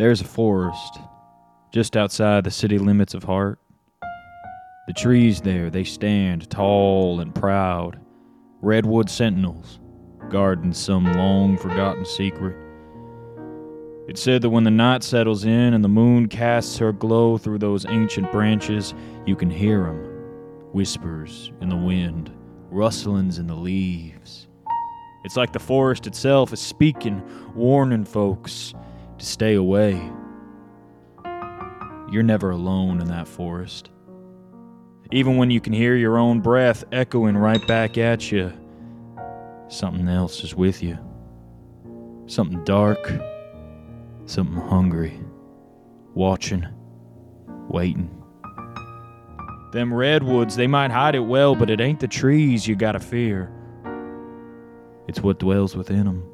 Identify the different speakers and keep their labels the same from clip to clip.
Speaker 1: There's a forest just outside the city limits of Hart. The trees there, they stand tall and proud, redwood sentinels, guarding some long forgotten secret. It's said that when the night settles in and the moon casts her glow through those ancient branches, you can hear 'em whispers in the wind, rustlings in the leaves. It's like the forest itself is speaking, warning folks to stay away. You're never alone in that forest. Even when you can hear your own breath echoing right back at you, something else is with you. Something dark, something hungry, watching, waiting. Them redwoods, they might hide it well, but it ain't the trees you gotta fear. It's what dwells within 'em.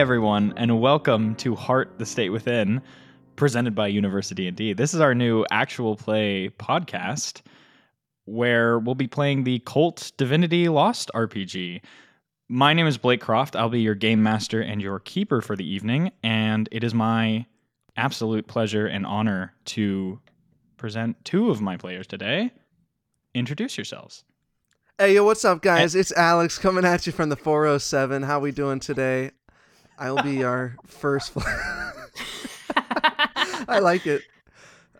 Speaker 1: Everyone, and welcome to Heart the State Within, presented by UniversiD&D. This is our new actual play podcast where we'll be playing the KULT Divinity Lost RPG. My name is Blake Croft. I'll be your game master and your keeper for the evening, and it is my absolute pleasure and honor to present two of my players today. Introduce yourselves.
Speaker 2: Hey, yo, what's up, guys? It's Alex coming at you from the 407. How we doing today? I'll be our first. Fl- I like it.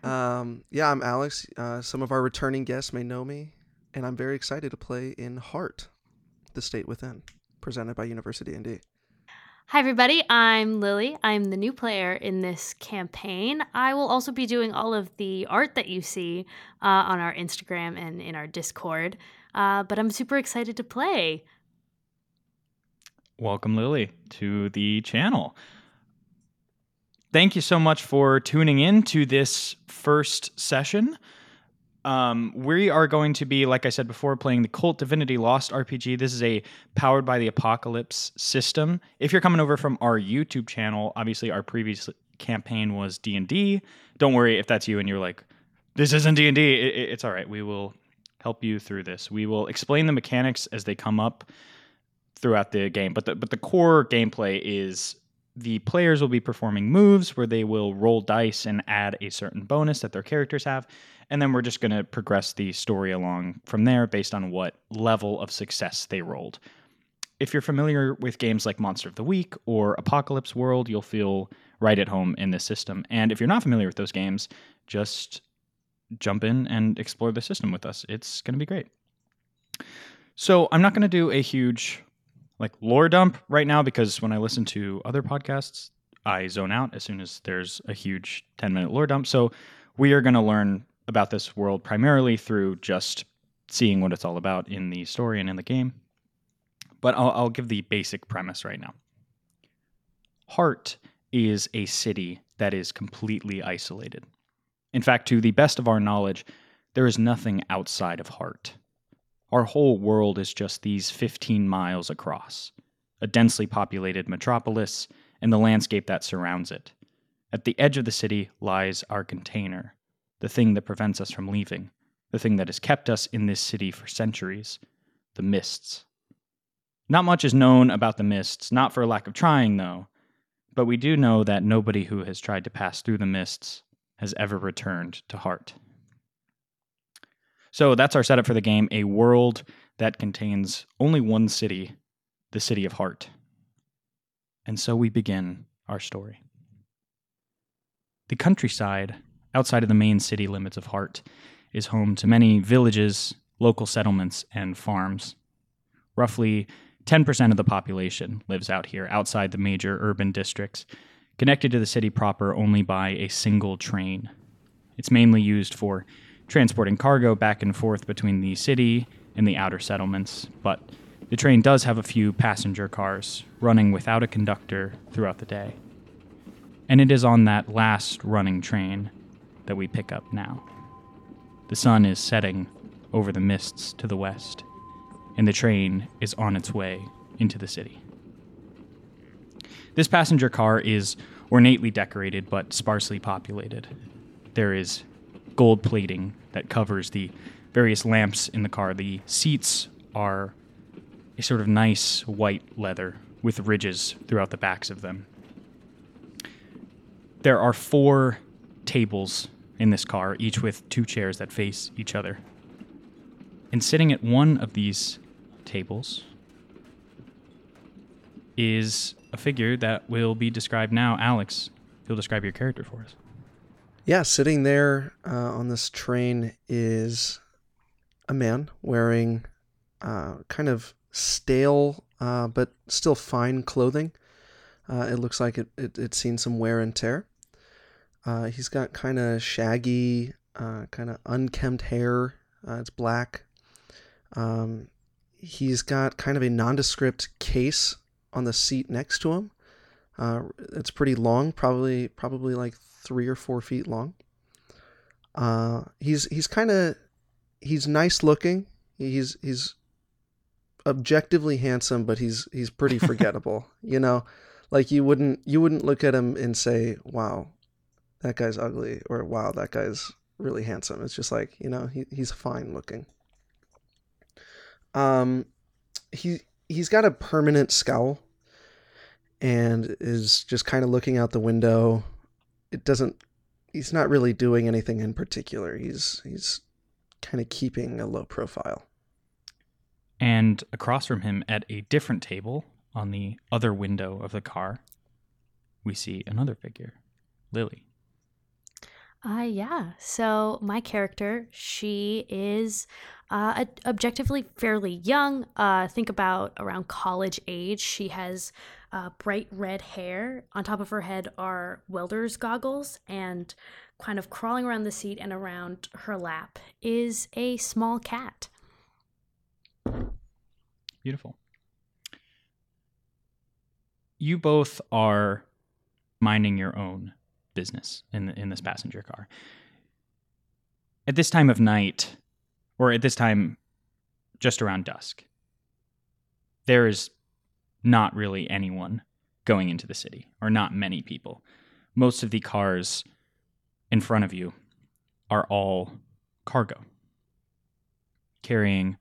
Speaker 2: Um, yeah, I'm Alex. Uh, some of our returning guests may know me, and I'm very excited to play in Heart, the State Within, presented by UniversiD&D.
Speaker 3: Hi, everybody. I'm Lily. I'm the new player in this campaign. I will also be doing all of the art that you see uh, on our Instagram and in our Discord. Uh, but I'm super excited to play.
Speaker 1: Welcome, Lily, to the channel. Thank you so much for tuning in to this first session. Um, we are going to be, like I said before, playing the KULT Divinity Lost RPG. This is a powered by the Apocalypse system. If you're coming over from our YouTube channel, obviously our previous campaign was D and D. Don't worry if that's you and you're like, "This isn't D and D." It's all right. We will help you through this. We will explain the mechanics as they come up throughout the game, but the but the core gameplay is the players will be performing moves where they will roll dice and add a certain bonus that their characters have. And then we're just going to progress the story along from there based on what level of success they rolled. If you're familiar with games like Monster of the Week or Apocalypse World, you'll feel right at home in this system. And if you're not familiar with those games, just jump in and explore the system with us. It's going to be great. So, I'm not going to do a huge like lore dump right now because when I listen to other podcasts, I zone out as soon as there's a huge 10 minute lore dump. So we are going to learn about this world primarily through just seeing what it's all about in the story and in the game. But I'll, I'll give the basic premise right now. Heart is a city that is completely isolated. In fact, to the best of our knowledge, there is nothing outside of Hart. Our whole world is just these 15 miles across, a densely populated metropolis and the landscape that surrounds it. At the edge of the city lies our container, the thing that prevents us from leaving, the thing that has kept us in this city for centuries the mists. Not much is known about the mists, not for lack of trying, though, but we do know that nobody who has tried to pass through the mists has ever returned to Hart. So that's our setup for the game a world that contains only one city, the city of Heart. And so we begin our story. The countryside, outside of the main city limits of Hart, is home to many villages, local settlements and farms. Roughly 10% of the population lives out here, outside the major urban districts, connected to the city proper only by a single train. It's mainly used for transporting cargo back and forth between the city and the outer settlements, but the train does have a few passenger cars running without a conductor throughout the day. And it is on that last running train that we pick up now. The sun is setting over the mists to the west, and the train is on its way into the city. This passenger car is ornately decorated but sparsely populated. There is gold plating that covers the various lamps in the car. The seats are a sort of nice white leather with ridges throughout the backs of them. There are four tables in this car, each with two chairs that face each other. And sitting at one of these tables is a figure that will be described now. Alex, you'll describe your character for us.
Speaker 2: Yeah, sitting there uh, on this train is a man wearing uh, kind of stale uh, but still fine clothing. Uh, it looks like it, it, it's seen some wear and tear. Uh, he's got kind of shaggy, uh, kind of unkempt hair. It's black. Um, he's got kind of a nondescript case on the seat next to him. Uh, it's pretty long, probably probably like three or four feet long. Uh, he's he's kind of he's nice looking. He's he's objectively handsome, but he's he's pretty forgettable. you know, like you wouldn't you wouldn't look at him and say, "Wow, that guy's ugly," or "Wow, that guy's really handsome." It's just like you know he he's fine looking. Um, he he's got a permanent scowl, and is just kind of looking out the window. It doesn't. He's not really doing anything in particular. He's he's kind of keeping a low profile.
Speaker 1: And across from him, at a different table on the other window of the car, we see another figure, Lily.
Speaker 3: Uh, yeah. So my character, she is uh, objectively fairly young. Uh, think about around college age. She has uh, bright red hair. On top of her head are welder's goggles, and kind of crawling around the seat and around her lap is a small cat.
Speaker 1: Beautiful. You both are minding your own business in in this passenger car. At this time of night, or at this time just around dusk, there is not really anyone going into the city, or not many people. Most of the cars in front of you are all cargo, carrying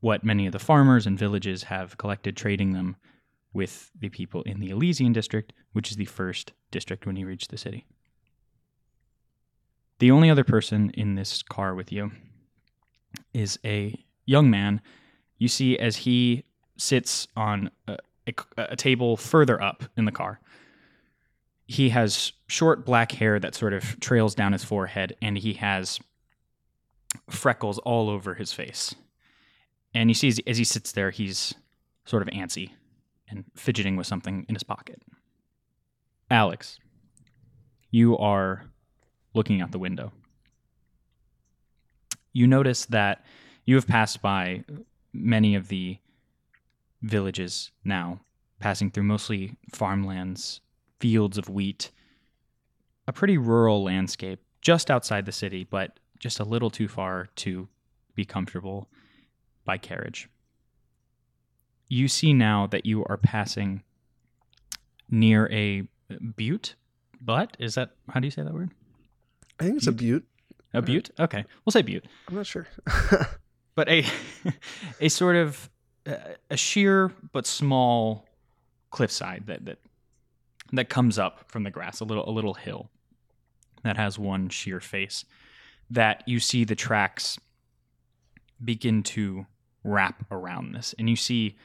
Speaker 1: what many of the farmers and villages have collected, trading them with the people in the Elysian district, which is the first district when you reach the city. The only other person in this car with you is a young man. You see as he sits on a, a, a table further up in the car. He has short black hair that sort of trails down his forehead, and he has freckles all over his face. And you see as, as he sits there, he's sort of antsy and fidgeting with something in his pocket. Alex, you are looking out the window. You notice that you have passed by many of the villages now, passing through mostly farmlands, fields of wheat, a pretty rural landscape just outside the city, but just a little too far to be comfortable by carriage. You see now that you are passing near a butte, but is that how do you say that word?
Speaker 2: I think it's a butte.
Speaker 1: A butte? Okay, we'll say butte.
Speaker 2: I'm not sure.
Speaker 1: but a a sort of a sheer but small cliffside that that that comes up from the grass, a little a little hill that has one sheer face that you see the tracks begin to wrap around this. And you see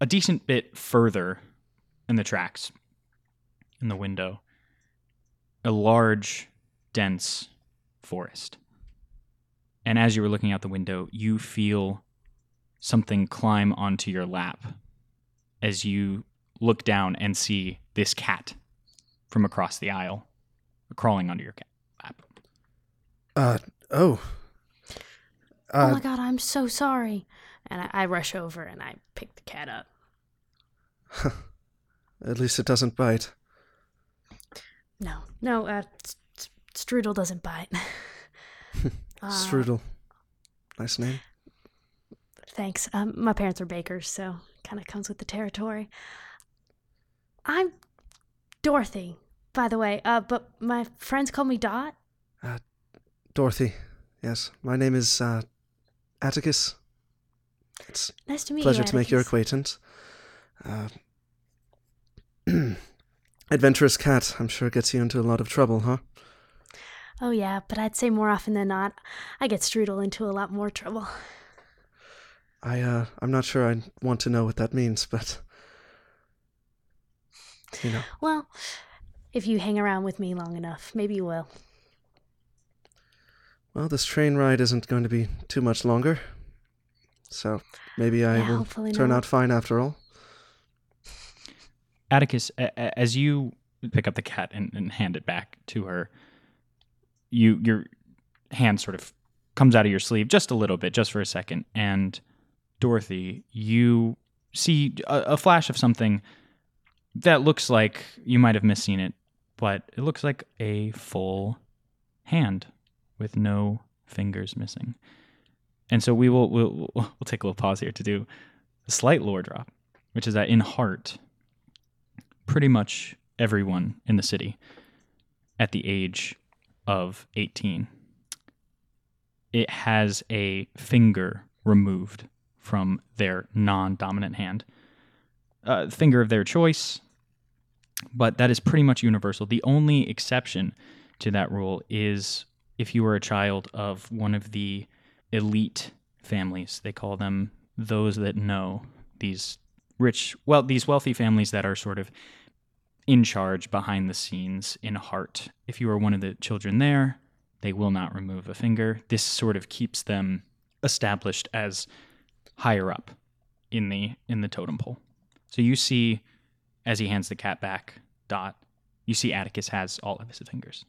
Speaker 1: a decent bit further in the tracks in the window a large, dense forest. And as you were looking out the window, you feel something climb onto your lap as you look down and see this cat from across the aisle crawling onto your cat lap.
Speaker 2: Uh, oh.
Speaker 3: oh
Speaker 2: Uh,
Speaker 3: my god, I'm so sorry. And I, I rush over and I pick the cat up.
Speaker 2: at least it doesn't bite.
Speaker 3: No, no, uh, S- S- Strudel doesn't bite. Uh,
Speaker 2: Strudel. Nice name.
Speaker 3: Thanks. Um, my parents are bakers, so kind of comes with the territory. I'm Dorothy, by the way. Uh, but my friends call me Dot.
Speaker 2: Dorothy. Yes. My name is, uh, Atticus. It's
Speaker 3: Nice to meet
Speaker 2: pleasure
Speaker 3: you.
Speaker 2: Pleasure to make your acquaintance. Uh, adventurous cat. I'm sure gets you into a lot of trouble, huh?
Speaker 3: Oh yeah, but I'd say more often than not, I get Strudel into a lot more trouble.
Speaker 2: I, uh, I'm not sure I want to know what that means, but. You know.
Speaker 3: Well, if you hang around with me long enough, maybe you will.
Speaker 2: Well, this train ride isn't going to be too much longer. So maybe I
Speaker 3: Yeah,
Speaker 2: will turn
Speaker 3: not.
Speaker 2: out fine after all.
Speaker 1: Atticus, a- a- as you pick up the cat and, and hand it back to her, you your hand sort of comes out of your sleeve just a little bit, just for a second, and Dorothy, you see a, a flash of something that looks like you might have misseen it, but it looks like a full hand with no fingers missing. And so we will we'll, we'll take a little pause here to do a slight lore drop, which is that in heart, pretty much everyone in the city at the age of 18 it has a finger removed from their non-dominant hand uh, finger of their choice but that is pretty much universal the only exception to that rule is if you were a child of one of the elite families they call them those that know these rich well these wealthy families that are sort of in charge behind the scenes in heart. If you are one of the children there, they will not remove a finger. This sort of keeps them established as higher up in the in the totem pole. So you see as he hands the cat back, Dot, you see Atticus has all of his fingers.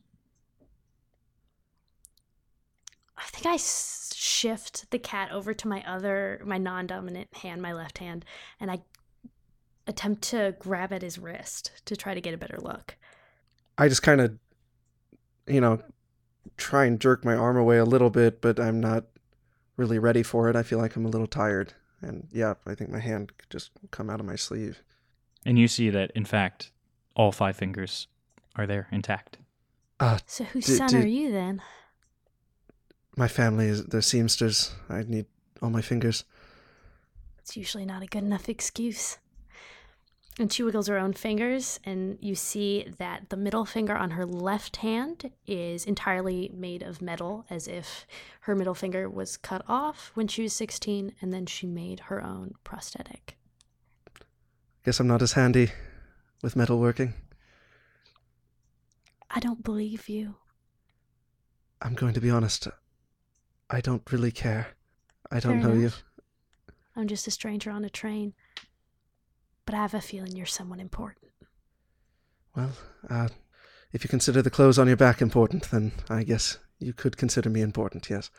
Speaker 3: I think I shift the cat over to my other, my non-dominant hand, my left hand, and I attempt to grab at his wrist to try to get a better look.
Speaker 2: I just kind of, you know, try and jerk my arm away a little bit, but I'm not really ready for it. I feel like I'm a little tired. And yeah, I think my hand could just come out of my sleeve.
Speaker 1: And you see that in fact all five fingers are there intact.
Speaker 2: Uh,
Speaker 3: So whose
Speaker 2: D-
Speaker 3: son
Speaker 2: d-
Speaker 3: are you then?
Speaker 2: my family is the seamsters. I need all my fingers.
Speaker 3: It's usually not a good enough excuse. And she wiggles her own fingers, and you see that the middle finger on her left hand is entirely made of metal, as if her middle finger was cut off when she was 16, and then she made her own prosthetic.
Speaker 2: Guess I'm not as handy with metalworking.
Speaker 3: I don't believe you.
Speaker 2: I'm going to be honest. I don't really care. I don't
Speaker 3: Fair
Speaker 2: know you.
Speaker 3: I'm just a stranger on a train. But I have a feeling you're someone important.
Speaker 2: Well, uh, if you consider the clothes on your back important, then I guess you could consider me important, yes.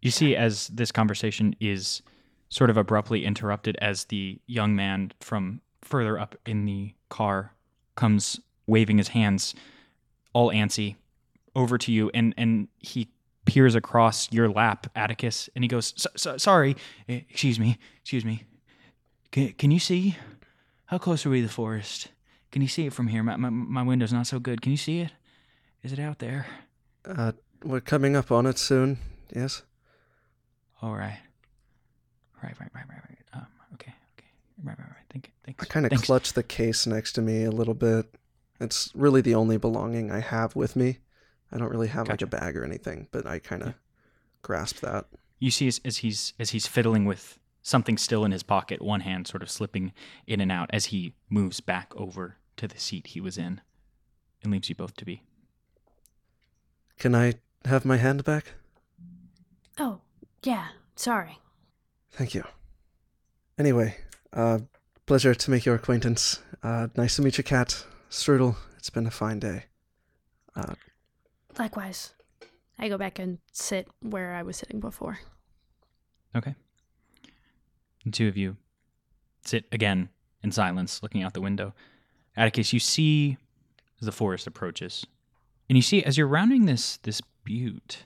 Speaker 1: You see, as this conversation is sort of abruptly interrupted, as the young man from further up in the car comes waving his hands, all antsy, over to you, and and he peers across your lap, Atticus, and he goes, "So- so- "Sorry, eh, excuse me, excuse me. Can, can you see? How close are we to the forest? Can you see it from here? My, my my window's not so good. Can you see it? Is it out there?
Speaker 2: Uh, we're coming up on it soon, yes?
Speaker 1: All right. Right, right, right, right, right. Um, okay, okay. Right, right, right. Thank you. Thanks.
Speaker 2: I kind of clutch the case next to me a little bit. It's really the only belonging I have with me. I don't really have
Speaker 1: Gotcha.
Speaker 2: like a bag or anything, but I kind of
Speaker 1: Yeah.
Speaker 2: grasp that.
Speaker 1: You see, as, as he's as he's fiddling with something still in his pocket, one hand sort of slipping in and out as he moves back over to the seat he was in, and leaves you both to be.
Speaker 2: Can I have my hand back?
Speaker 3: Oh, yeah. Sorry.
Speaker 2: Thank you. Anyway, uh, pleasure to make your acquaintance. Uh, nice to meet you, Cat. Strudel, it's been a fine day. Uh,
Speaker 3: Likewise. I go back and sit where I was sitting before.
Speaker 1: Okay. The two of you sit again in silence, looking out the window. Atticus, you see as the forest approaches, and you see as you're rounding this this butte,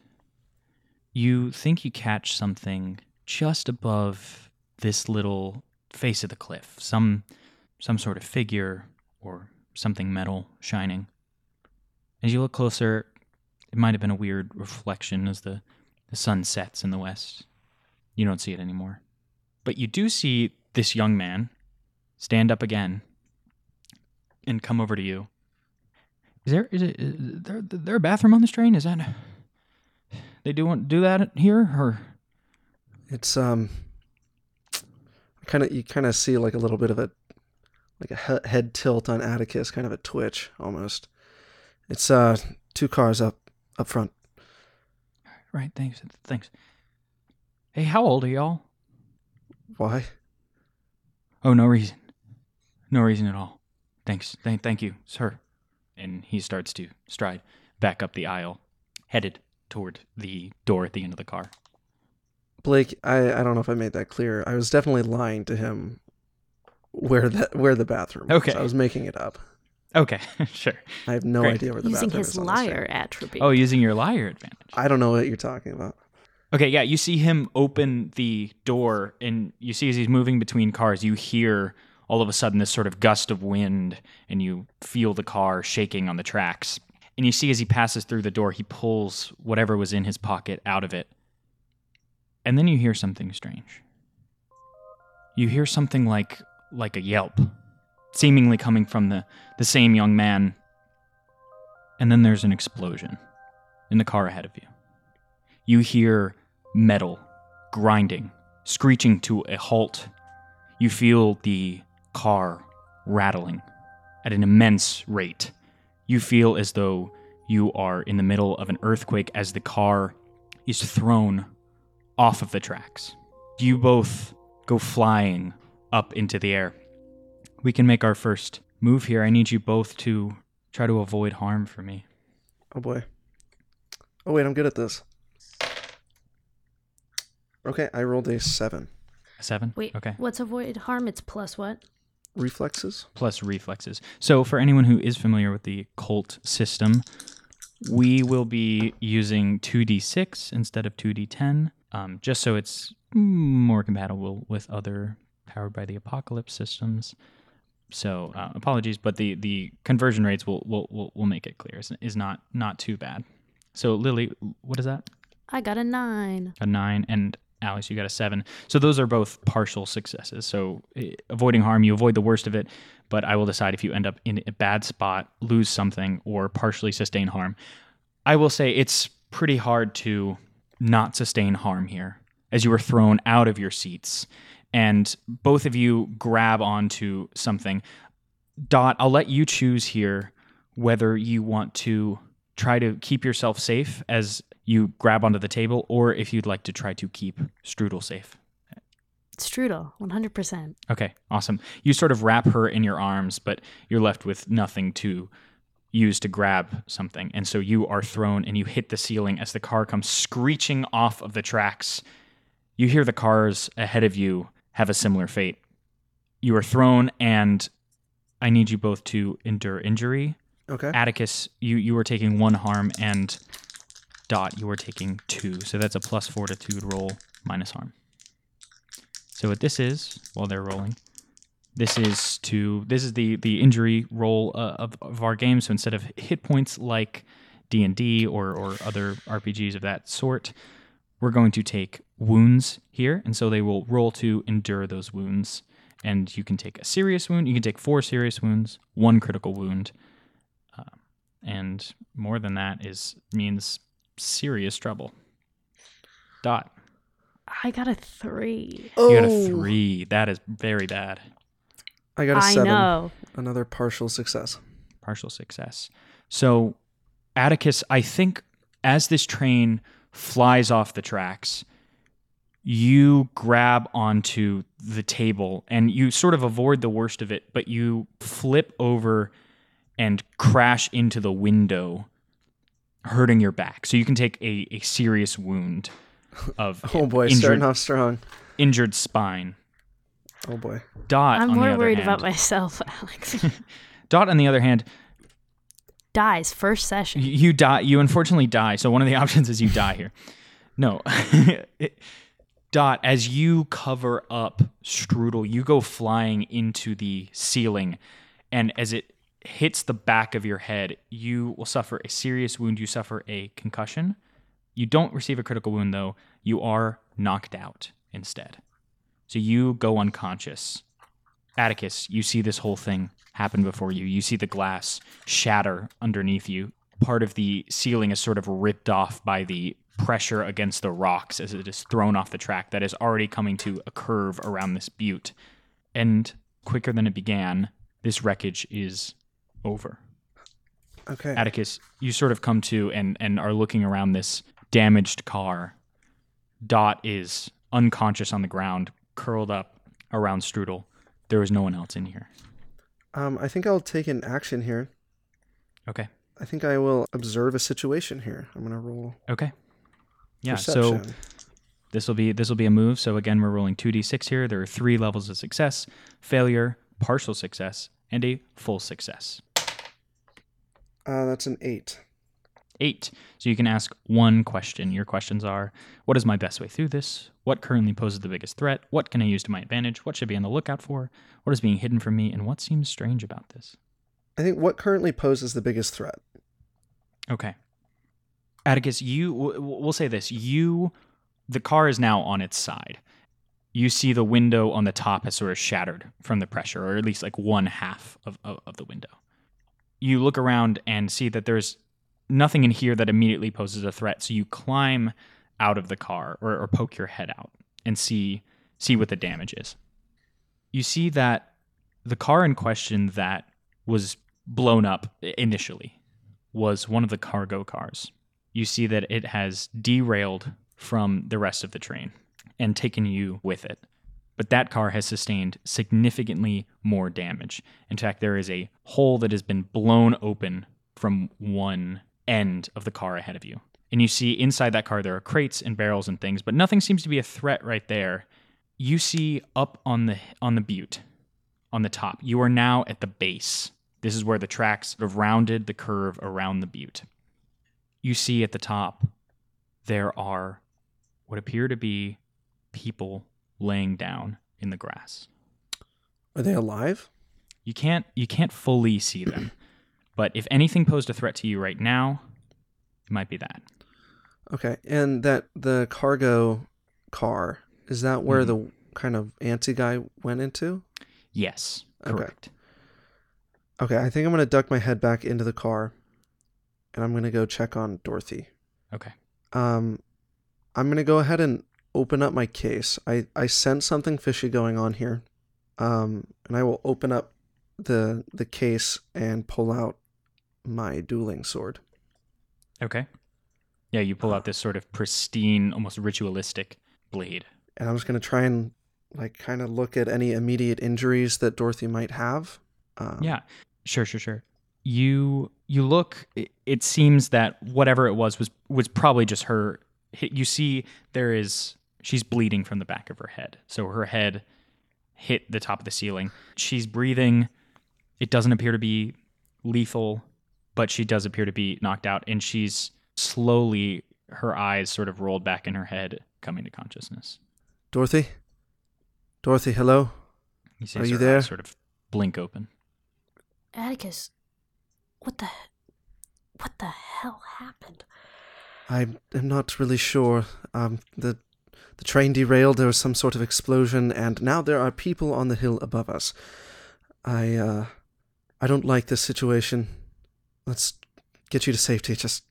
Speaker 1: you think you catch something just above this little face of the cliff, some some sort of figure or something metal shining. As you look closer, it might have been a weird reflection as the, the sun sets in the west. You don't see it anymore. But you do see this young man stand up again and come over to you. Is there is, it, is there, there a bathroom on this train? Is that they do want do that here or
Speaker 2: it's um, kind of you kind of see like a little bit of a like a he- head tilt on Atticus, kind of a twitch almost. It's uh two cars up up front.
Speaker 1: right? Thanks, thanks. Hey, how old are y'all?
Speaker 2: Why?
Speaker 1: Oh, no reason, no reason at all. Thanks, thank, thank you, sir. And he starts to stride back up the aisle, headed toward the door at the end of the car.
Speaker 2: Blake, I, I don't know if I made that clear. I was definitely lying to him where the where the bathroom. was.
Speaker 1: Okay.
Speaker 2: I was making it up.
Speaker 1: Okay, sure.
Speaker 2: I have no
Speaker 1: Great.
Speaker 2: idea where the
Speaker 3: Using
Speaker 2: bathroom is. on this train.
Speaker 3: liar attribute.
Speaker 1: Oh, using your liar advantage.
Speaker 2: I don't know what you're talking about.
Speaker 1: Okay, yeah, you see him open the door, and you see as he's moving between cars, you hear all of a sudden this sort of gust of wind, and you feel the car shaking on the tracks. And you see as he passes through the door, he pulls whatever was in his pocket out of it. And then you hear something strange. You hear something like like a yelp, seemingly coming from the, the same young man. And then there's an explosion in the car ahead of you you hear metal grinding, screeching to a halt. You feel the car rattling at an immense rate. You feel as though you are in the middle of an earthquake as the car is thrown off of the tracks. You both go flying up into the air. We can make our first move here. I need you both to try to avoid harm for me.
Speaker 2: Oh boy. Oh wait, I'm good at this. Okay, I rolled a seven.
Speaker 1: A seven?
Speaker 3: Wait,
Speaker 1: Okay.
Speaker 3: what's avoid harm? It's plus what?
Speaker 2: Reflexes.
Speaker 1: plus reflexes. So, for anyone who is familiar with the KULT system, we will be using 2d6 instead of 2d10, um, just so it's more compatible with other powered by the Apocalypse systems. So, uh, apologies, but the, the conversion rates will, will, will, will make it clear. Is, is not not too bad. So, Lily, what is that?
Speaker 3: I got a nine.
Speaker 1: a nine, and Alice, you got a seven. So those are both partial successes. So eh, avoiding harm, you avoid the worst of it, but I will decide if you end up in a bad spot, lose something, or partially sustain harm. I will say it's pretty hard to not sustain harm here as you were thrown out of your seats. And both of you grab onto something. Dot, I'll let you choose here whether you want to try to keep yourself safe as you grab onto the table, or if you'd like to try to keep Strudel safe.
Speaker 3: Strudel, 100%.
Speaker 1: Okay, awesome. You sort of wrap her in your arms, but you're left with nothing to use to grab something. And so you are thrown and you hit the ceiling as the car comes screeching off of the tracks. You hear the cars ahead of you have a similar fate. You are thrown, and I need you both to endure injury.
Speaker 2: Okay.
Speaker 1: Atticus, you, you are taking one harm, and Dot, you are taking two. So that's a plus fortitude roll minus harm. So what this is, while they're rolling, this is to this is the the injury roll uh, of, of our game. So instead of hit points like D and D or or other RPGs of that sort, we're going to take wounds here, and so they will roll to endure those wounds. And you can take a serious wound. You can take four serious wounds, one critical wound, uh, and more than that is means serious trouble. Dot.
Speaker 3: I got a three.
Speaker 2: Oh,
Speaker 1: You got a three. That is very bad.
Speaker 2: I got a
Speaker 3: I
Speaker 2: seven.
Speaker 3: know.
Speaker 2: Another partial success.
Speaker 1: Partial success. So, Atticus, I think As this train flies off the tracks, you grab onto the table and you sort of avoid the worst of it, but you flip over and crash into the window, hurting your back. So you can take a, a serious wound of
Speaker 2: Oh boy,
Speaker 1: injured,
Speaker 2: starting off strong.
Speaker 1: injured spine.
Speaker 2: Oh boy.
Speaker 1: Dot,
Speaker 3: I'm
Speaker 1: on
Speaker 3: more
Speaker 1: other
Speaker 3: worried
Speaker 1: hand,
Speaker 3: about myself, Alex.
Speaker 1: Dot, on the other hand,
Speaker 3: Dies first session.
Speaker 1: you, you die. You unfortunately die. So one of the options is you die here. No. It- Dot, as you cover up Strudel, you go flying into the ceiling, and as it hits the back of your head, you will suffer a serious wound. You suffer a concussion. You don't receive a critical wound, though. You are knocked out instead. So you go unconscious. Atticus, you see this whole thing happen before you. You see the glass shatter underneath you. Part of the ceiling is sort of ripped off by the pressure against the rocks as it is thrown off the track that is already coming to a curve around this butte. And quicker than it began, this wreckage is over.
Speaker 2: Okay.
Speaker 1: Atticus, you sort of come to and, and are looking around this damaged car. Dot is unconscious on the ground, curled up around Strudel. There is no one else in here.
Speaker 2: Um, I think I'll take an action here.
Speaker 1: Okay.
Speaker 2: I think I will observe a situation here. I'm gonna roll
Speaker 1: Okay. Yeah. So this will be this will be a move. So again, we're rolling two d six here. There are three levels of success: failure, partial success, and a full success.
Speaker 2: Uh, that's an eight.
Speaker 1: Eight. So you can ask one question. Your questions are: What is my best way through this? What currently poses the biggest threat? What can I use to my advantage? What should be on the lookout for? What is being hidden from me? And what seems strange about this?
Speaker 2: I think what currently poses the biggest threat.
Speaker 1: Okay. Atticus, you we'll say this. You the car is now on its side. You see the window on the top has sort of shattered from the pressure, or at least like one half of, of, of the window. You look around and see that there's nothing in here that immediately poses a threat. So you climb out of the car or, or poke your head out and see see what the damage is. You see that the car in question that was blown up initially was one of the cargo cars. You see that it has derailed from the rest of the train and taken you with it. But that car has sustained significantly more damage. In fact, there is a hole that has been blown open from one end of the car ahead of you. And you see inside that car there are crates and barrels and things, but nothing seems to be a threat right there. You see up on the on the butte, on the top. You are now at the base. This is where the tracks of rounded the curve around the butte. You see at the top there are what appear to be people laying down in the grass.
Speaker 2: Are they alive?
Speaker 1: You can't you can't fully see them. But if anything posed a threat to you right now, it might be that.
Speaker 2: Okay. And that the cargo car is that where the kind of anti guy went into?
Speaker 1: Yes,
Speaker 2: Okay.
Speaker 1: correct.
Speaker 2: Okay. I think I'm gonna duck my head back into the car, and I'm gonna go check on Dorothy.
Speaker 1: Okay.
Speaker 2: Um, I'm gonna go ahead and open up my case. I I sense something fishy going on here. Um, and I will open up the the case and pull out my dueling sword.
Speaker 1: Okay. Yeah, you pull out this sort of pristine, almost ritualistic blade.
Speaker 2: and I'm just gonna try and like kind of look at any immediate injuries that Dorothy might have. Um,
Speaker 1: Yeah, sure, sure, sure. You you look. It, it seems that whatever it was was was probably just her. You see, there is she's bleeding from the back of her head, so her head hit the top of the ceiling. She's breathing. It doesn't appear to be lethal, but she does appear to be knocked out, and she's slowly her eyes sort of rolled back in her head, coming to consciousness.
Speaker 2: Dorothy, Dorothy, hello.
Speaker 1: You see
Speaker 2: Are you
Speaker 1: her
Speaker 2: there?
Speaker 1: eyes sort of blink open.
Speaker 3: Atticus, what the what the hell happened?
Speaker 2: I am not really sure. Um, the the train derailed. There was some sort of explosion, and now there are people on the hill above us. I uh, I don't like this situation. Let's get you to safety. Just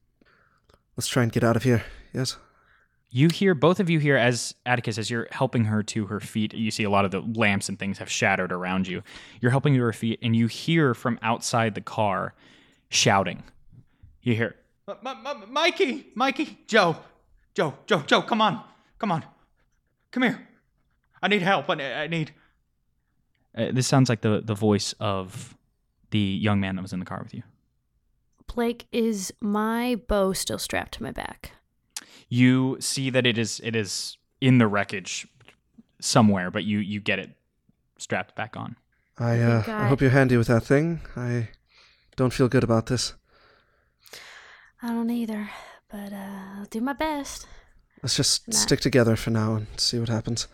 Speaker 2: let's try and get out of here. Yes.
Speaker 1: You hear both of you hear as Atticus, as you're helping her to her feet. You see a lot of the lamps and things have shattered around you. You're helping her to her feet, and you hear from outside the car shouting. You hear, M- M- Mikey, Mikey, Joe, Joe, Joe, Joe, come on, come on, come here. I need help. I, I need. Uh, this sounds like the the voice of the young man that was in the car with you.
Speaker 3: Blake, is my bow still strapped to my back?
Speaker 1: You see that it is it is in the wreckage somewhere, but you you get it strapped back on.
Speaker 2: I, uh, I
Speaker 3: I-
Speaker 2: hope you're handy with that thing. I don't feel good about this.
Speaker 3: I don't either, but uh, I'll do my best.
Speaker 2: Let's just
Speaker 3: Nah.
Speaker 2: stick together for now and see what happens.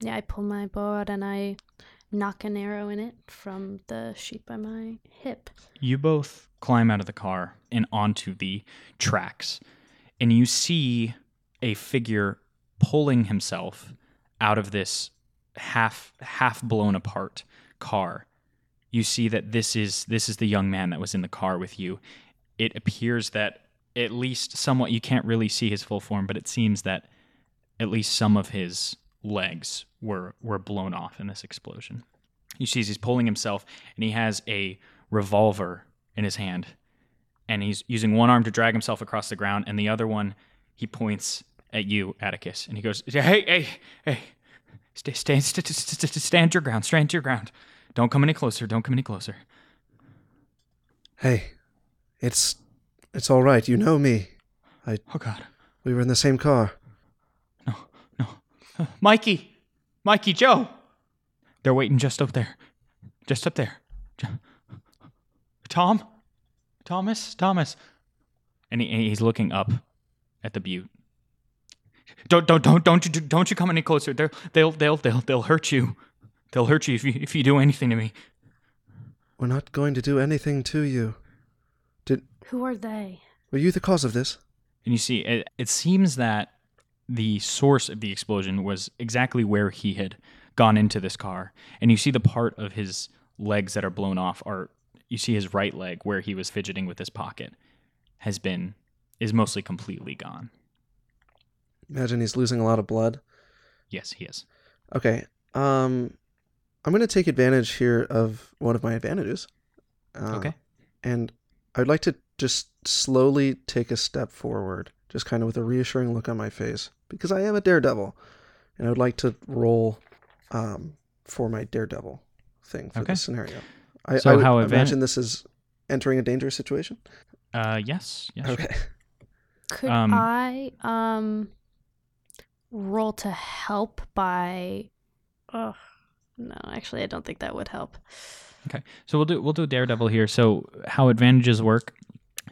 Speaker 3: Yeah, I pull my board and I nock an arrow in it from the sheet by my hip.
Speaker 1: You both climb out of the car and onto the tracks, and you see a figure pulling himself out of this half half blown apart car. You see that this is this is the young man that was in the car with you. It appears that at least somewhat you can't really see his full form, but it seems that at least some of his legs were were blown off in this explosion. You see he's pulling himself and he has a revolver in his hand and he's using one arm to drag himself across the ground and the other one he points at you atticus and he goes hey hey hey stay, stay, st- st- st- stand your ground stand your ground don't come any closer don't come any closer
Speaker 2: Hey, it's it's all right. You know me. I.
Speaker 1: Oh god.
Speaker 2: We were in the same car.
Speaker 1: no no. Uh, mikey! Mikey joe! They're waiting just up there. Just up there. Jo- tom? Thomas? Thomas? And, he, and he's looking up at the butte. Don't don't don't don't you don't you come any closer. They'll they'll they'll they'll, they'll hurt you. They'll hurt you if you if you do anything to me.
Speaker 2: We're not going to do anything to you.
Speaker 3: Who are they?
Speaker 2: Were you the cause of this?
Speaker 1: and you see it, it seems that the source of the explosion was exactly where he had gone into this car and you see the part of his legs that are blown off are you see his right leg where he was fidgeting with his pocket has been is mostly completely gone
Speaker 2: Imagine he's losing a lot of blood.
Speaker 1: yes he is
Speaker 2: Okay. Um, I'm going to take advantage here of one of my advantages. Uh,
Speaker 1: okay
Speaker 2: And I'd like to just slowly take a step forward, just kind of with a reassuring look on my face, because I am a daredevil, and I would like to roll um, for my daredevil thing for
Speaker 1: Okay.
Speaker 2: this scenario. I,
Speaker 1: So
Speaker 2: I
Speaker 1: how advan-
Speaker 2: imagine this is entering a dangerous situation.
Speaker 1: uh yes yes sure.
Speaker 2: Okay.
Speaker 3: Could
Speaker 1: Um,
Speaker 3: I um roll to help by Oh no, actually I don't think that would help.
Speaker 1: Okay, so we'll do we'll do a daredevil here. So how advantages work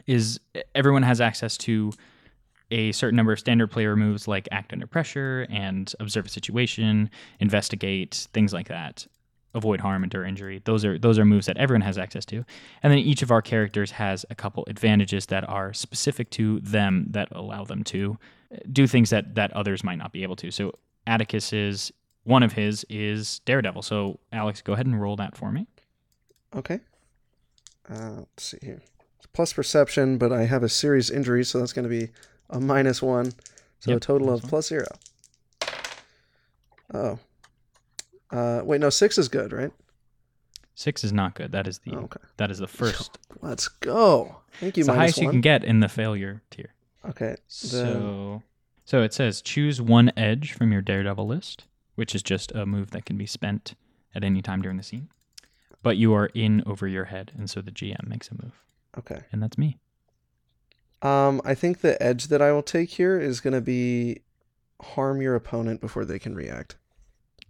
Speaker 1: is everyone has access to a certain number of standard player moves like act under pressure and observe a situation, investigate things like that, avoid harm, endure injury. Those are those are moves that everyone has access to, and then each of our characters has a couple advantages that are specific to them that allow them to do things that that others might not be able to. So Atticus is one of his is daredevil. So Alex, go ahead and roll that for me.
Speaker 2: Okay. Uh, let's see here. Plus perception, but I have a serious injury, so that's going to be a minus one. So
Speaker 1: Yep,
Speaker 2: a total of
Speaker 1: one.
Speaker 2: plus zero. Oh. Uh, wait, no, six is good, right?
Speaker 1: Six is not good. That is the
Speaker 2: Oh, okay.
Speaker 1: that is the first.
Speaker 2: Let's go. Thank you,
Speaker 1: it's the highest you can get in the failure tier.
Speaker 2: Okay.
Speaker 1: So so it says choose one edge from your daredevil list, which is just a move that can be spent at any time during the scene. But you are in over your head, and so the GM makes a move,
Speaker 2: okay.
Speaker 1: and that's me.
Speaker 2: Um, I think the edge that I will take here is going to be harm your opponent before they can react.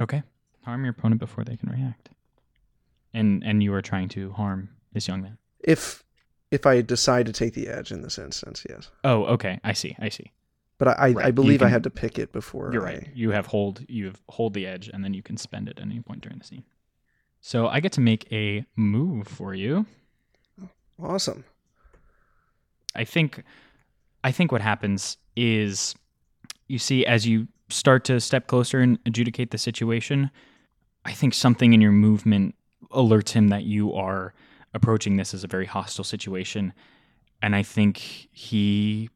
Speaker 1: Okay, harm your opponent before they can react, and and you are trying to harm this young man.
Speaker 2: If if I decide to take the edge in this instance, yes.
Speaker 1: Oh, okay, I see, I see.
Speaker 2: But I, I,
Speaker 1: Right,
Speaker 2: I believe I had to pick it before.
Speaker 1: You're
Speaker 2: I-
Speaker 1: right. You have hold. You have hold the edge, and then you can spend it at any point during the scene. So I get to make a move for you.
Speaker 2: Awesome.
Speaker 1: I think, I think what happens is, you see, as you start to step closer and adjudicate the situation, I think something in your movement alerts him that you are approaching this as a very hostile situation, and I think he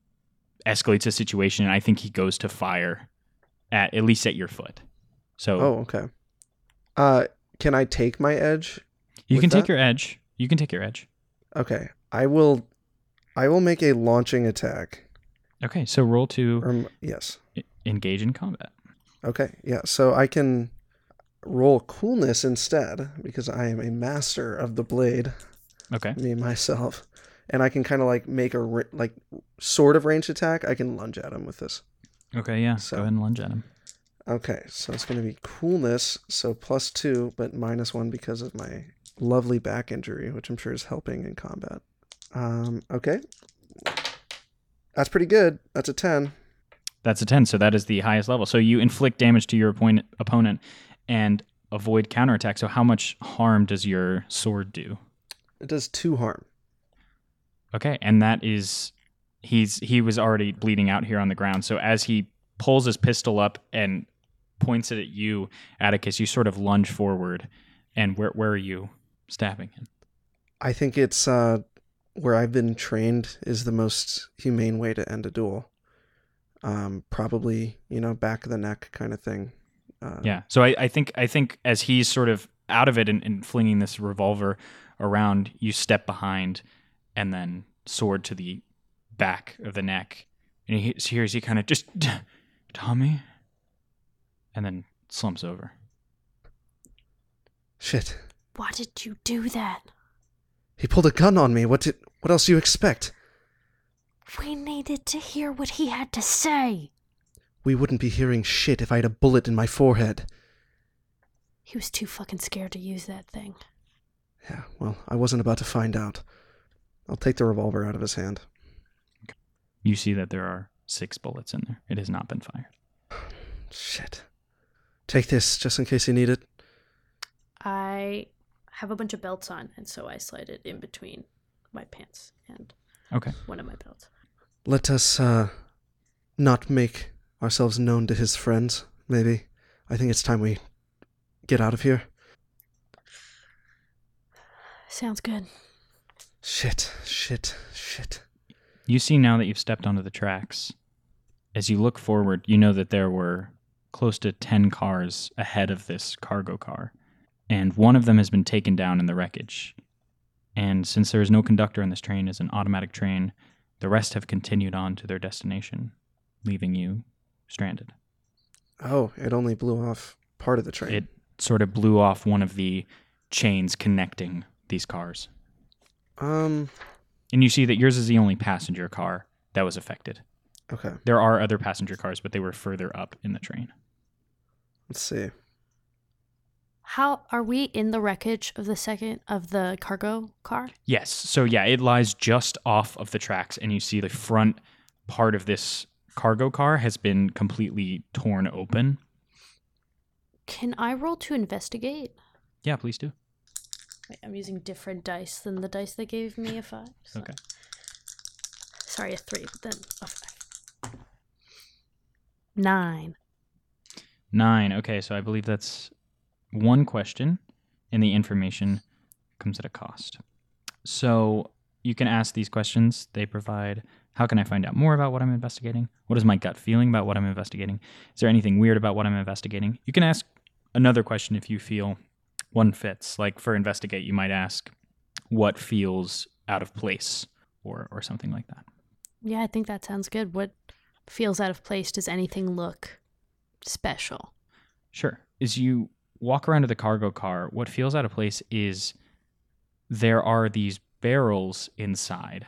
Speaker 1: escalates the situation, and I think he goes to fire at at least at your foot. So
Speaker 2: Oh, okay. Uh, can I take my edge?
Speaker 1: You can take your edge. You can take your edge.
Speaker 2: Okay. I will. I will make a launching attack.
Speaker 1: Okay, so roll to
Speaker 2: Or, m- yes.
Speaker 1: engage in combat.
Speaker 2: Okay. Yeah. So I can roll coolness instead because I am a master of the blade,
Speaker 1: Okay.
Speaker 2: me myself, and I can kind of like make a like sort of ranged attack. I can lunge at him with this.
Speaker 1: Okay, yeah.
Speaker 2: So-
Speaker 1: Go ahead and lunge at him.
Speaker 2: Okay, so it's going to be coolness, so plus two, but minus one because of my lovely back injury, which I'm sure is helping in combat. Um, okay. That's pretty good. That's a 10.
Speaker 1: That's a 10, so that is the highest level. So you inflict damage to your opponent, opponent and avoid counterattack. So how much harm does your sword do?
Speaker 2: It does two harm.
Speaker 1: Okay, and that is he's he was already bleeding out here on the ground. So as he pulls his pistol up and points it at you, Atticus, you sort of lunge forward. And where where are you stabbing him?
Speaker 2: I think it's uh, where I've been trained is the most humane way to end a duel. Um, probably, you know, back of the neck kind of thing. Uh,
Speaker 1: Yeah. So I, I think I think as he's sort of out of it and, and flinging this revolver around, you step behind, and then sword to the back of the neck, and he hears he kind of just Tommy, and then slumps over.
Speaker 2: Shit.
Speaker 3: Why did you do that?
Speaker 2: He pulled a gun on me. What did? What else do you expect?
Speaker 3: We needed to hear what he had to say.
Speaker 2: We wouldn't be hearing shit if I had a bullet in my forehead.
Speaker 3: He was too fucking scared to use that thing.
Speaker 2: Yeah, well, I wasn't about to find out. I'll take the revolver out of his hand.
Speaker 1: You see that there are six bullets in there. It has not been fired.
Speaker 2: Shit. Take this just in case you need it.
Speaker 3: I have a bunch of belts on, and so I slide it in between my pants and
Speaker 1: Okay.
Speaker 3: one of my belts.
Speaker 2: Let us, uh, not make ourselves known to his friends, maybe. I think it's time we get out of here.
Speaker 3: Sounds good.
Speaker 2: Shit, shit, shit.
Speaker 1: You see now that you've stepped onto the tracks. As you look forward, you know that there were close to 10 cars ahead of this cargo car, and one of them has been taken down in the wreckage. And since there is no conductor on this train as an automatic train, the rest have continued on to their destination, leaving you stranded.
Speaker 2: Oh, it only blew off part of the train.
Speaker 1: It sort of blew off one of the chains connecting these cars.
Speaker 2: Um,
Speaker 1: And you see that yours is the only passenger car that was affected.
Speaker 2: okay,
Speaker 1: There are other passenger cars, but they were further up in the train.
Speaker 2: let's see.
Speaker 3: How are we in the wreckage of the second of the cargo car?
Speaker 1: Yes. So yeah, it lies just off of the tracks, and you see the front part of this cargo car has been completely torn open.
Speaker 3: Can I roll to investigate?
Speaker 1: Yeah, please do.
Speaker 3: Wait, I'm using different dice than the dice they gave me a five. so-
Speaker 1: Okay.
Speaker 3: Sorry, a three, but then a five. Nine.
Speaker 1: Nine. Okay, so I believe that's one question, and the information comes at a cost. So you can ask these questions. They provide how can I find out more about what I'm investigating? What is my gut feeling about what I'm investigating? Is there anything weird about what I'm investigating? You can ask another question if you feel one fits. Like for investigate, you might ask what feels out of place or, or something like that.
Speaker 3: Yeah, I think that sounds good. What feels out of place? Does anything look special?
Speaker 1: Sure. Is you walk around to the cargo car, what feels out of place is there are these barrels inside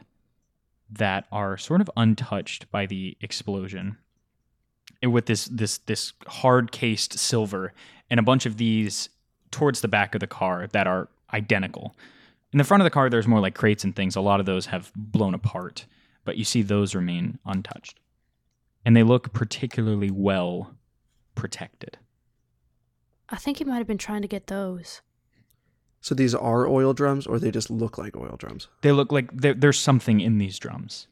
Speaker 1: that are sort of untouched by the explosion. And with this this this hard cased silver and a bunch of these towards the back of the car that are identical. In the front of the car there's more like crates and things. A lot of those have blown apart, but you see those remain untouched. And they look particularly well protected.
Speaker 3: I think he might have been trying to get those.
Speaker 2: So these are oil drums, or they just look like oil drums?
Speaker 1: They look like there's something in these drums.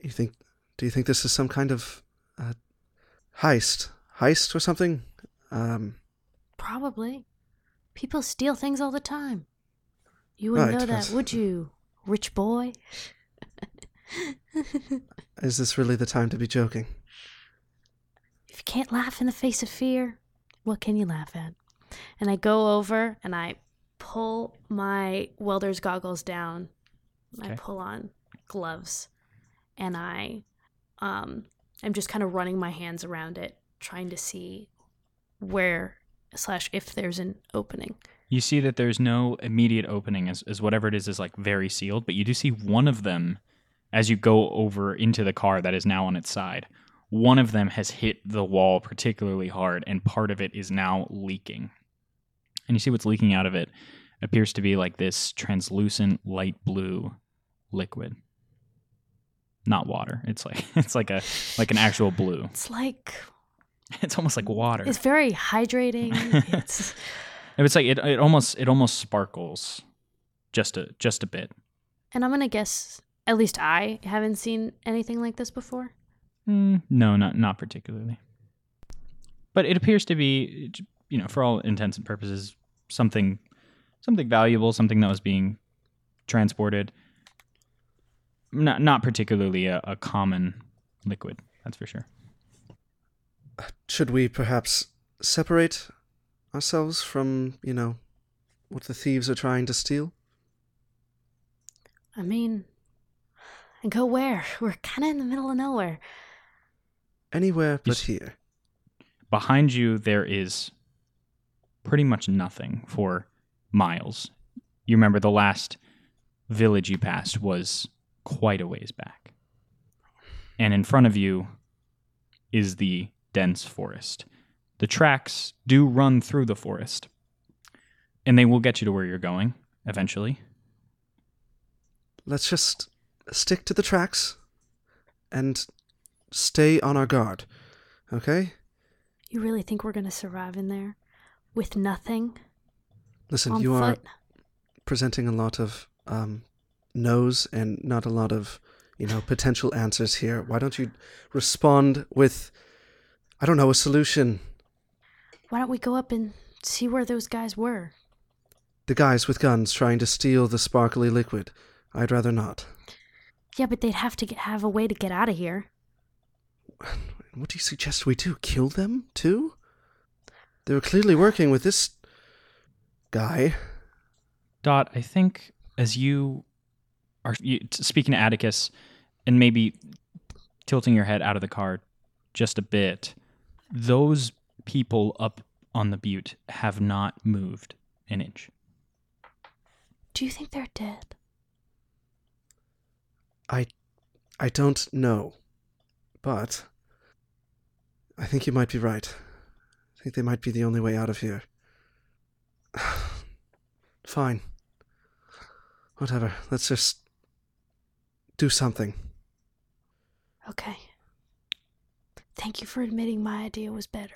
Speaker 2: You think? Do you think this is some kind of uh, heist, heist or something? Um,
Speaker 3: Probably. People steal things all the time. You wouldn't
Speaker 2: Right,
Speaker 3: know that, would you, rich boy?
Speaker 2: is this really the time to be joking?
Speaker 3: If you can't laugh in the face of fear, what can you laugh at? And I go over and I pull my welder's goggles down. I pull on gloves and I um I'm just kind of running my hands around it, trying to see where slash if there's an opening.
Speaker 1: You see that there's no immediate opening as, as whatever it is is like very sealed, but you do see one of them as you go over into the car that is now on its side. One of them has hit the wall particularly hard, and part of it is now leaking. And you see what's leaking out of it appears to be like this translucent light blue liquid. Not water. It's like it's like a like an actual blue.
Speaker 3: It's like
Speaker 1: It's almost like water.
Speaker 3: it's very hydrating. it's
Speaker 1: It's like it, it almost it almost sparkles just a just a bit.
Speaker 3: and I'm gonna guess at least I haven't seen anything like this before.
Speaker 1: Mm, no, not not particularly. But it appears to be, you know, for all intents and purposes, something something valuable, something that was being transported. Not not particularly a, a common liquid, that's for sure.
Speaker 2: Should we perhaps separate ourselves from, you know, what the thieves are trying to steal?
Speaker 3: I mean, and go where? We're kind of in the middle of nowhere.
Speaker 2: Anywhere but here.
Speaker 1: Behind you, there is pretty much nothing for miles. You remember the last village you passed was quite a ways back. And in front of you is the dense forest. The tracks do run through the forest, and they will get you to where you're going eventually.
Speaker 2: Let's just stick to the tracks and stay on our guard. Okay?
Speaker 3: You really think we're gonna survive in there with nothing
Speaker 2: Listen,
Speaker 3: on
Speaker 2: you are presenting a lot of um, no's and not a lot of, you know, potential answers here. Why don't you respond with, I don't know, a solution?
Speaker 3: Why don't we go up and see where those guys were?
Speaker 2: The guys with guns trying to steal the sparkly liquid. I'd rather not.
Speaker 3: Yeah, but they'd have to get, have a way to get out of here.
Speaker 2: What do you suggest we do? Kill them too? They were clearly working with this guy.
Speaker 1: Dot, I think as you are you, speaking to Atticus and maybe tilting your head out of the car just a bit, those people up on the butte have not moved an inch.
Speaker 3: Do you think they're dead?
Speaker 2: I I don't know. But I think you might be right. I think they might be the only way out of here. Fine. Whatever. Let's just do something.
Speaker 3: Okay. Thank you for admitting my idea was better.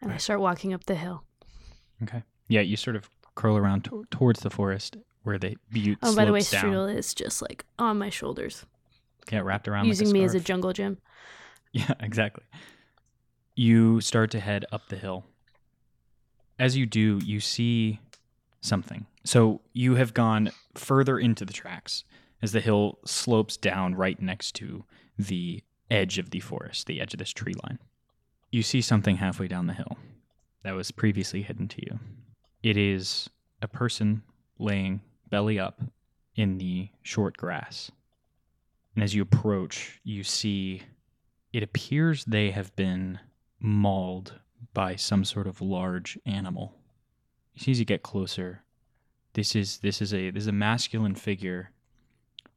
Speaker 3: And I start walking up the hill.
Speaker 1: Okay. Yeah, you sort of curl around to- towards the forest where the butte
Speaker 3: Oh, by the way. Strudel is just like on my shoulders,
Speaker 1: Get wrapped around
Speaker 3: using
Speaker 1: like a
Speaker 3: me as a jungle gym.
Speaker 1: Yeah, exactly. You start to head up the hill. As you do, you see something. So you have gone further into the tracks as the hill slopes down right next to the edge of the forest, the edge of this tree line. You see something halfway down the hill that was previously hidden to you. It is a person laying belly up in the short grass. And as you approach, you see it appears they have been mauled by some sort of large animal. You see as you get closer, this is this is a this is a masculine figure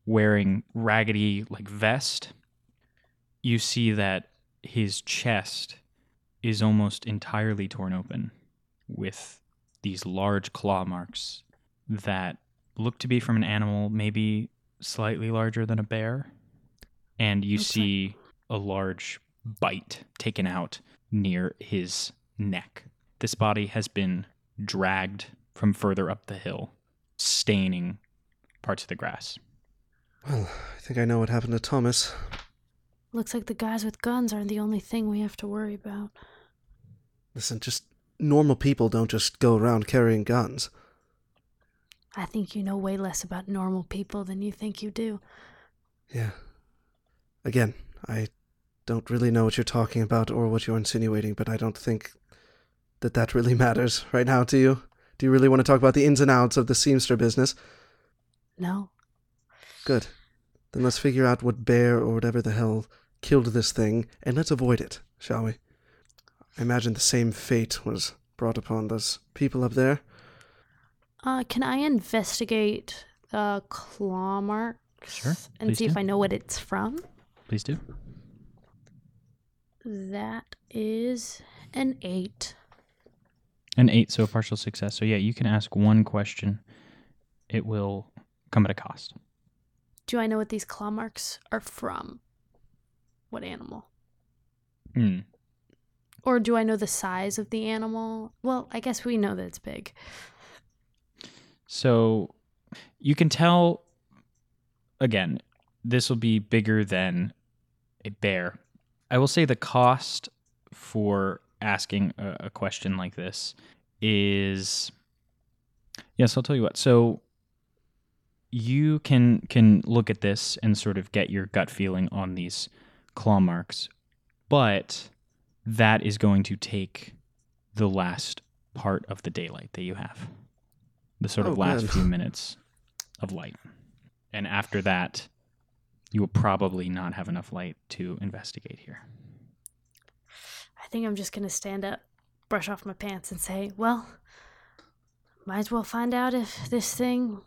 Speaker 1: wearing raggedy like vest. You see that his chest is almost entirely torn open with these large claw marks that look to be from an animal maybe slightly larger than a bear. And you
Speaker 3: like-
Speaker 1: see a large bite taken out near his neck. This body has been dragged from further up the hill, staining parts of the grass.
Speaker 2: Well, I think I know what happened to Thomas.
Speaker 3: Looks like the guys with guns aren't the only thing we have to worry about.
Speaker 2: Listen, just normal people don't just go around carrying guns.
Speaker 3: I think you know way less about normal people than you think you do.
Speaker 2: Yeah. Again, I don't really know what you're talking about or what you're insinuating, but I don't think that that really matters right now to you. Do you really want to talk about the ins and outs of the seamster business?
Speaker 3: No.
Speaker 2: Good. Then let's figure out what bear or whatever the hell killed this thing, and let's avoid it, shall we? I imagine the same fate was brought upon those people up there.
Speaker 3: Uh, can I investigate the claw marks
Speaker 1: Sure,
Speaker 3: and
Speaker 1: please
Speaker 3: see if. I know what it's from?
Speaker 1: Please do.
Speaker 3: That is an eight.
Speaker 1: An eight, so a partial success. So yeah, you can ask one question. It will come at a cost.
Speaker 3: Do I know what these claw marks are from? What animal?
Speaker 1: Hmm.
Speaker 3: Or do I know the size of the animal? Well, I guess we know that it's big.
Speaker 1: So you can tell again, this will be bigger than a bear. I will say the cost for asking a, a question like this is yes, I'll tell you what. So you can can look at this and sort of get your gut feeling on these claw marks, but that is going to take the last part of the daylight that you have. The sort of
Speaker 2: Oh,
Speaker 1: last
Speaker 2: good.
Speaker 1: few minutes of light. And after that, you will probably not have enough light to investigate here.
Speaker 3: I think I'm just going to stand up, brush off my pants, and say, well, might as well find out if this thing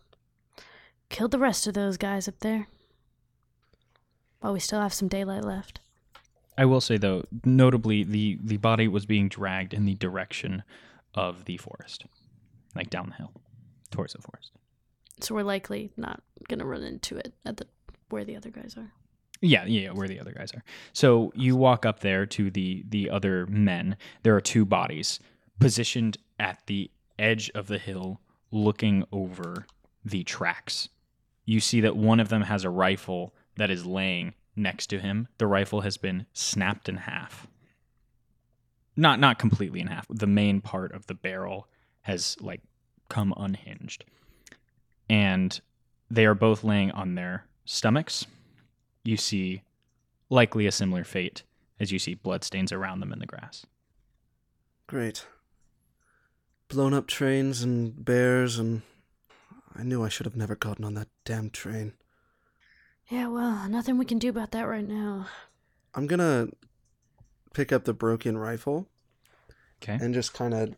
Speaker 3: killed the rest of those guys up there. While we still have some daylight left.
Speaker 1: I will say though, notably the the body was being dragged in the direction of the forest, like down the hill, towards the forest.
Speaker 3: So we're likely not going to run into it at the where the other guys are.
Speaker 1: Yeah, yeah, yeah, where the other guys are. So you walk up there to the the other men. There are two bodies positioned at the edge of the hill, looking over the tracks. You see that one of them has a rifle that is laying next to him. The rifle has been snapped in half. Not not completely in half. The main part of the barrel has like come unhinged. And they are both laying on their stomachs you see likely a similar fate as you see bloodstains around them in the grass.
Speaker 2: Great. Blown up trains and bears, and I knew I should have never gotten on that damn train.
Speaker 3: Yeah, well, nothing we can do about that right now.
Speaker 2: I'm gonna pick up the broken rifle
Speaker 1: Okay.
Speaker 2: and just kind of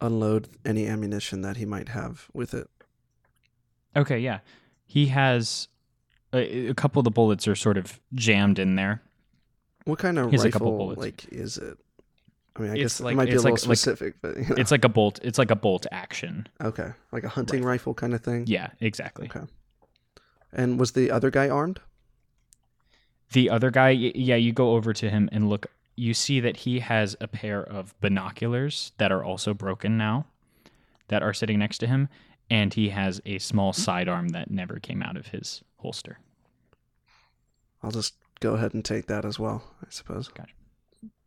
Speaker 2: unload any ammunition that he might have with it.
Speaker 1: Okay, yeah. He has a, a couple of the bullets are sort of jammed in there.
Speaker 2: What kind of
Speaker 1: He has a
Speaker 2: rifle, like, is it? I mean, I
Speaker 1: It's
Speaker 2: guess
Speaker 1: like-
Speaker 2: it might be a
Speaker 1: it's
Speaker 2: little
Speaker 1: like- like-
Speaker 2: specific, but you know.
Speaker 1: It's like a bolt it's like a bolt action.
Speaker 2: okay, like a hunting rifle kind of thing.
Speaker 1: Yeah, exactly.
Speaker 2: Okay. And was the other guy armed?
Speaker 1: The other guy, yeah, you go over to him and look. You see that he has a pair of binoculars that are also broken now, that are sitting next to him, and he has a small sidearm that never came out of his holster.
Speaker 2: I'll just go ahead and take that as well, I suppose.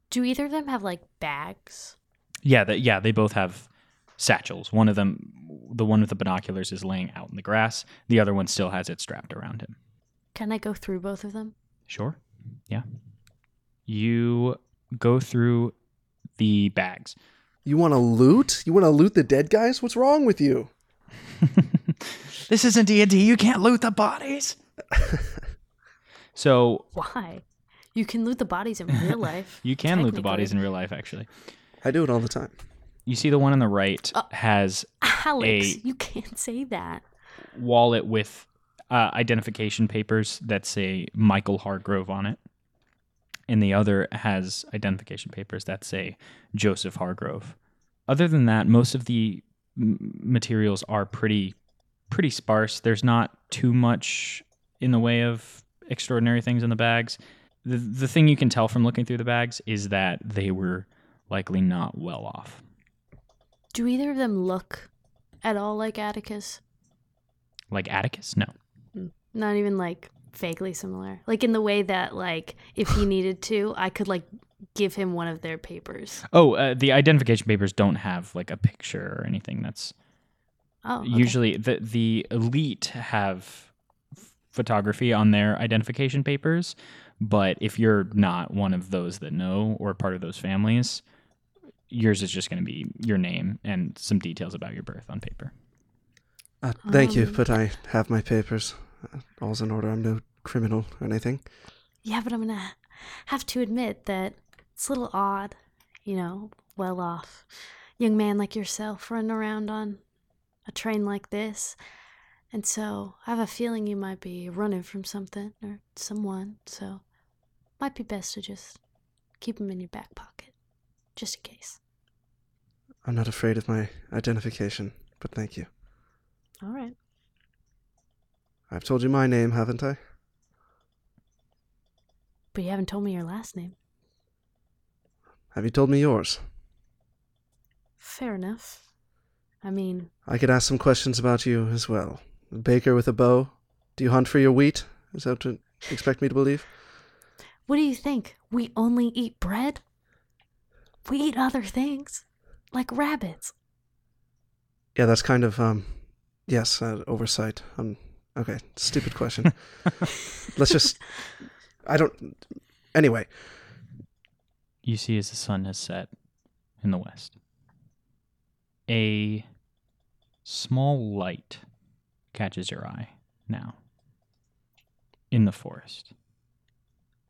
Speaker 3: Do either of them have like bags?
Speaker 1: Yeah, that yeah, they both have satchels. One of them, the one with the binoculars, is laying out in the grass. The other one still has it strapped around him.
Speaker 3: Can I go through both of them?
Speaker 1: Sure. Yeah. You go through the bags.
Speaker 2: You want to loot? You want to loot the dead guys? What's wrong with you?
Speaker 1: this isn't D and D. You can't loot the bodies. so
Speaker 3: Why? You can loot the bodies in real life.
Speaker 1: you can loot the bodies in real life. Actually,
Speaker 2: I do it all the time.
Speaker 1: you see the one on the right
Speaker 3: Uh,
Speaker 1: has
Speaker 3: Alex,
Speaker 1: a-
Speaker 3: you can't say that.
Speaker 1: wallet with uh, identification papers that say Michael Hargrove on it. And the other has identification papers that say Joseph Hargrove. Other than that, most of the m- materials are pretty pretty sparse. There's not too much in the way of extraordinary things in the bags. The the thing you can tell from looking through the bags is that they were likely not well off.
Speaker 3: Do either of them look at all like Atticus?
Speaker 1: Like Atticus? No.
Speaker 3: Mm, not even like vaguely similar. Like in the way that like if he needed to, I could like give him one of their papers.
Speaker 1: Oh, uh, the identification papers don't have like a picture or anything. That's
Speaker 3: Oh, okay.
Speaker 1: usually the the elite have photography on their identification papers, but if you're not one of those that know or part of those families, yours is just going to be your name and some details about your birth on paper.
Speaker 2: Uh, thank you,
Speaker 3: Um,
Speaker 2: but I have my papers. Uh, all's in order. I'm no criminal or anything.
Speaker 3: Yeah, but I'm gonna have to admit that it's a little odd, you know, well off young man like yourself running around on a train like this. And so I have a feeling you might be running from something or someone, so might be best to just keep him in your back pocket, just in case.
Speaker 2: I'm not afraid of my identification, but thank you.
Speaker 3: All right.
Speaker 2: I've told you my name, haven't I?
Speaker 3: But you haven't told me your last name.
Speaker 2: Have you told me yours?
Speaker 3: Fair enough. I mean,
Speaker 2: I could ask some questions about you as well. A baker with a bow. Do you hunt for your wheat? Is that what you expect me to believe?
Speaker 3: what do you think? We only eat bread? We eat other things, like rabbits.
Speaker 2: Yeah, that's kind of um, yes, uh, oversight. Um, okay, stupid question. Let's just. I don't. Anyway,
Speaker 1: You see as the sun has set in the west, a small light catches your eye now in the forest.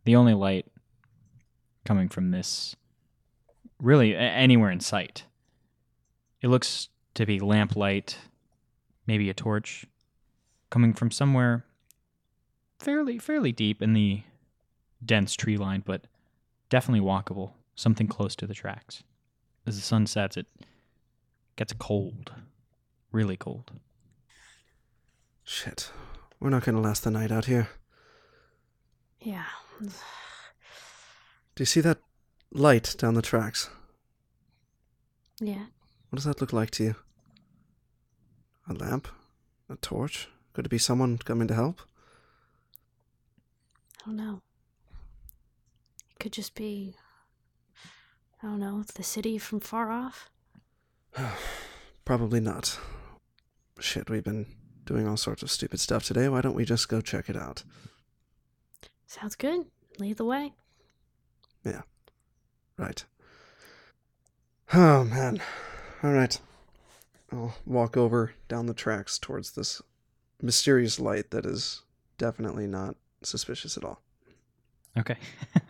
Speaker 1: The only light coming from this, really anywhere in sight. It looks to be lamplight, maybe a torch, coming from somewhere fairly fairly deep in the dense tree line, but definitely walkable, something close to the tracks. As the sun sets, it gets cold, really cold.
Speaker 2: shit. We're not gonna last the night out here.
Speaker 3: Yeah.
Speaker 2: Do you see that light down the tracks?
Speaker 3: Yeah.
Speaker 2: What does that look like to you? A lamp? A torch? Could it be someone coming to help?
Speaker 3: I don't know. It could just be, I don't know, the city from far off.
Speaker 2: Probably not. Shit, we've been doing all sorts of stupid stuff today. Why don't we just go check it out?
Speaker 3: Sounds good. Lead the way. Yeah.
Speaker 2: Right. Oh, man. All right. I'll walk over down the tracks towards this mysterious light that is definitely not suspicious at all.
Speaker 1: Okay.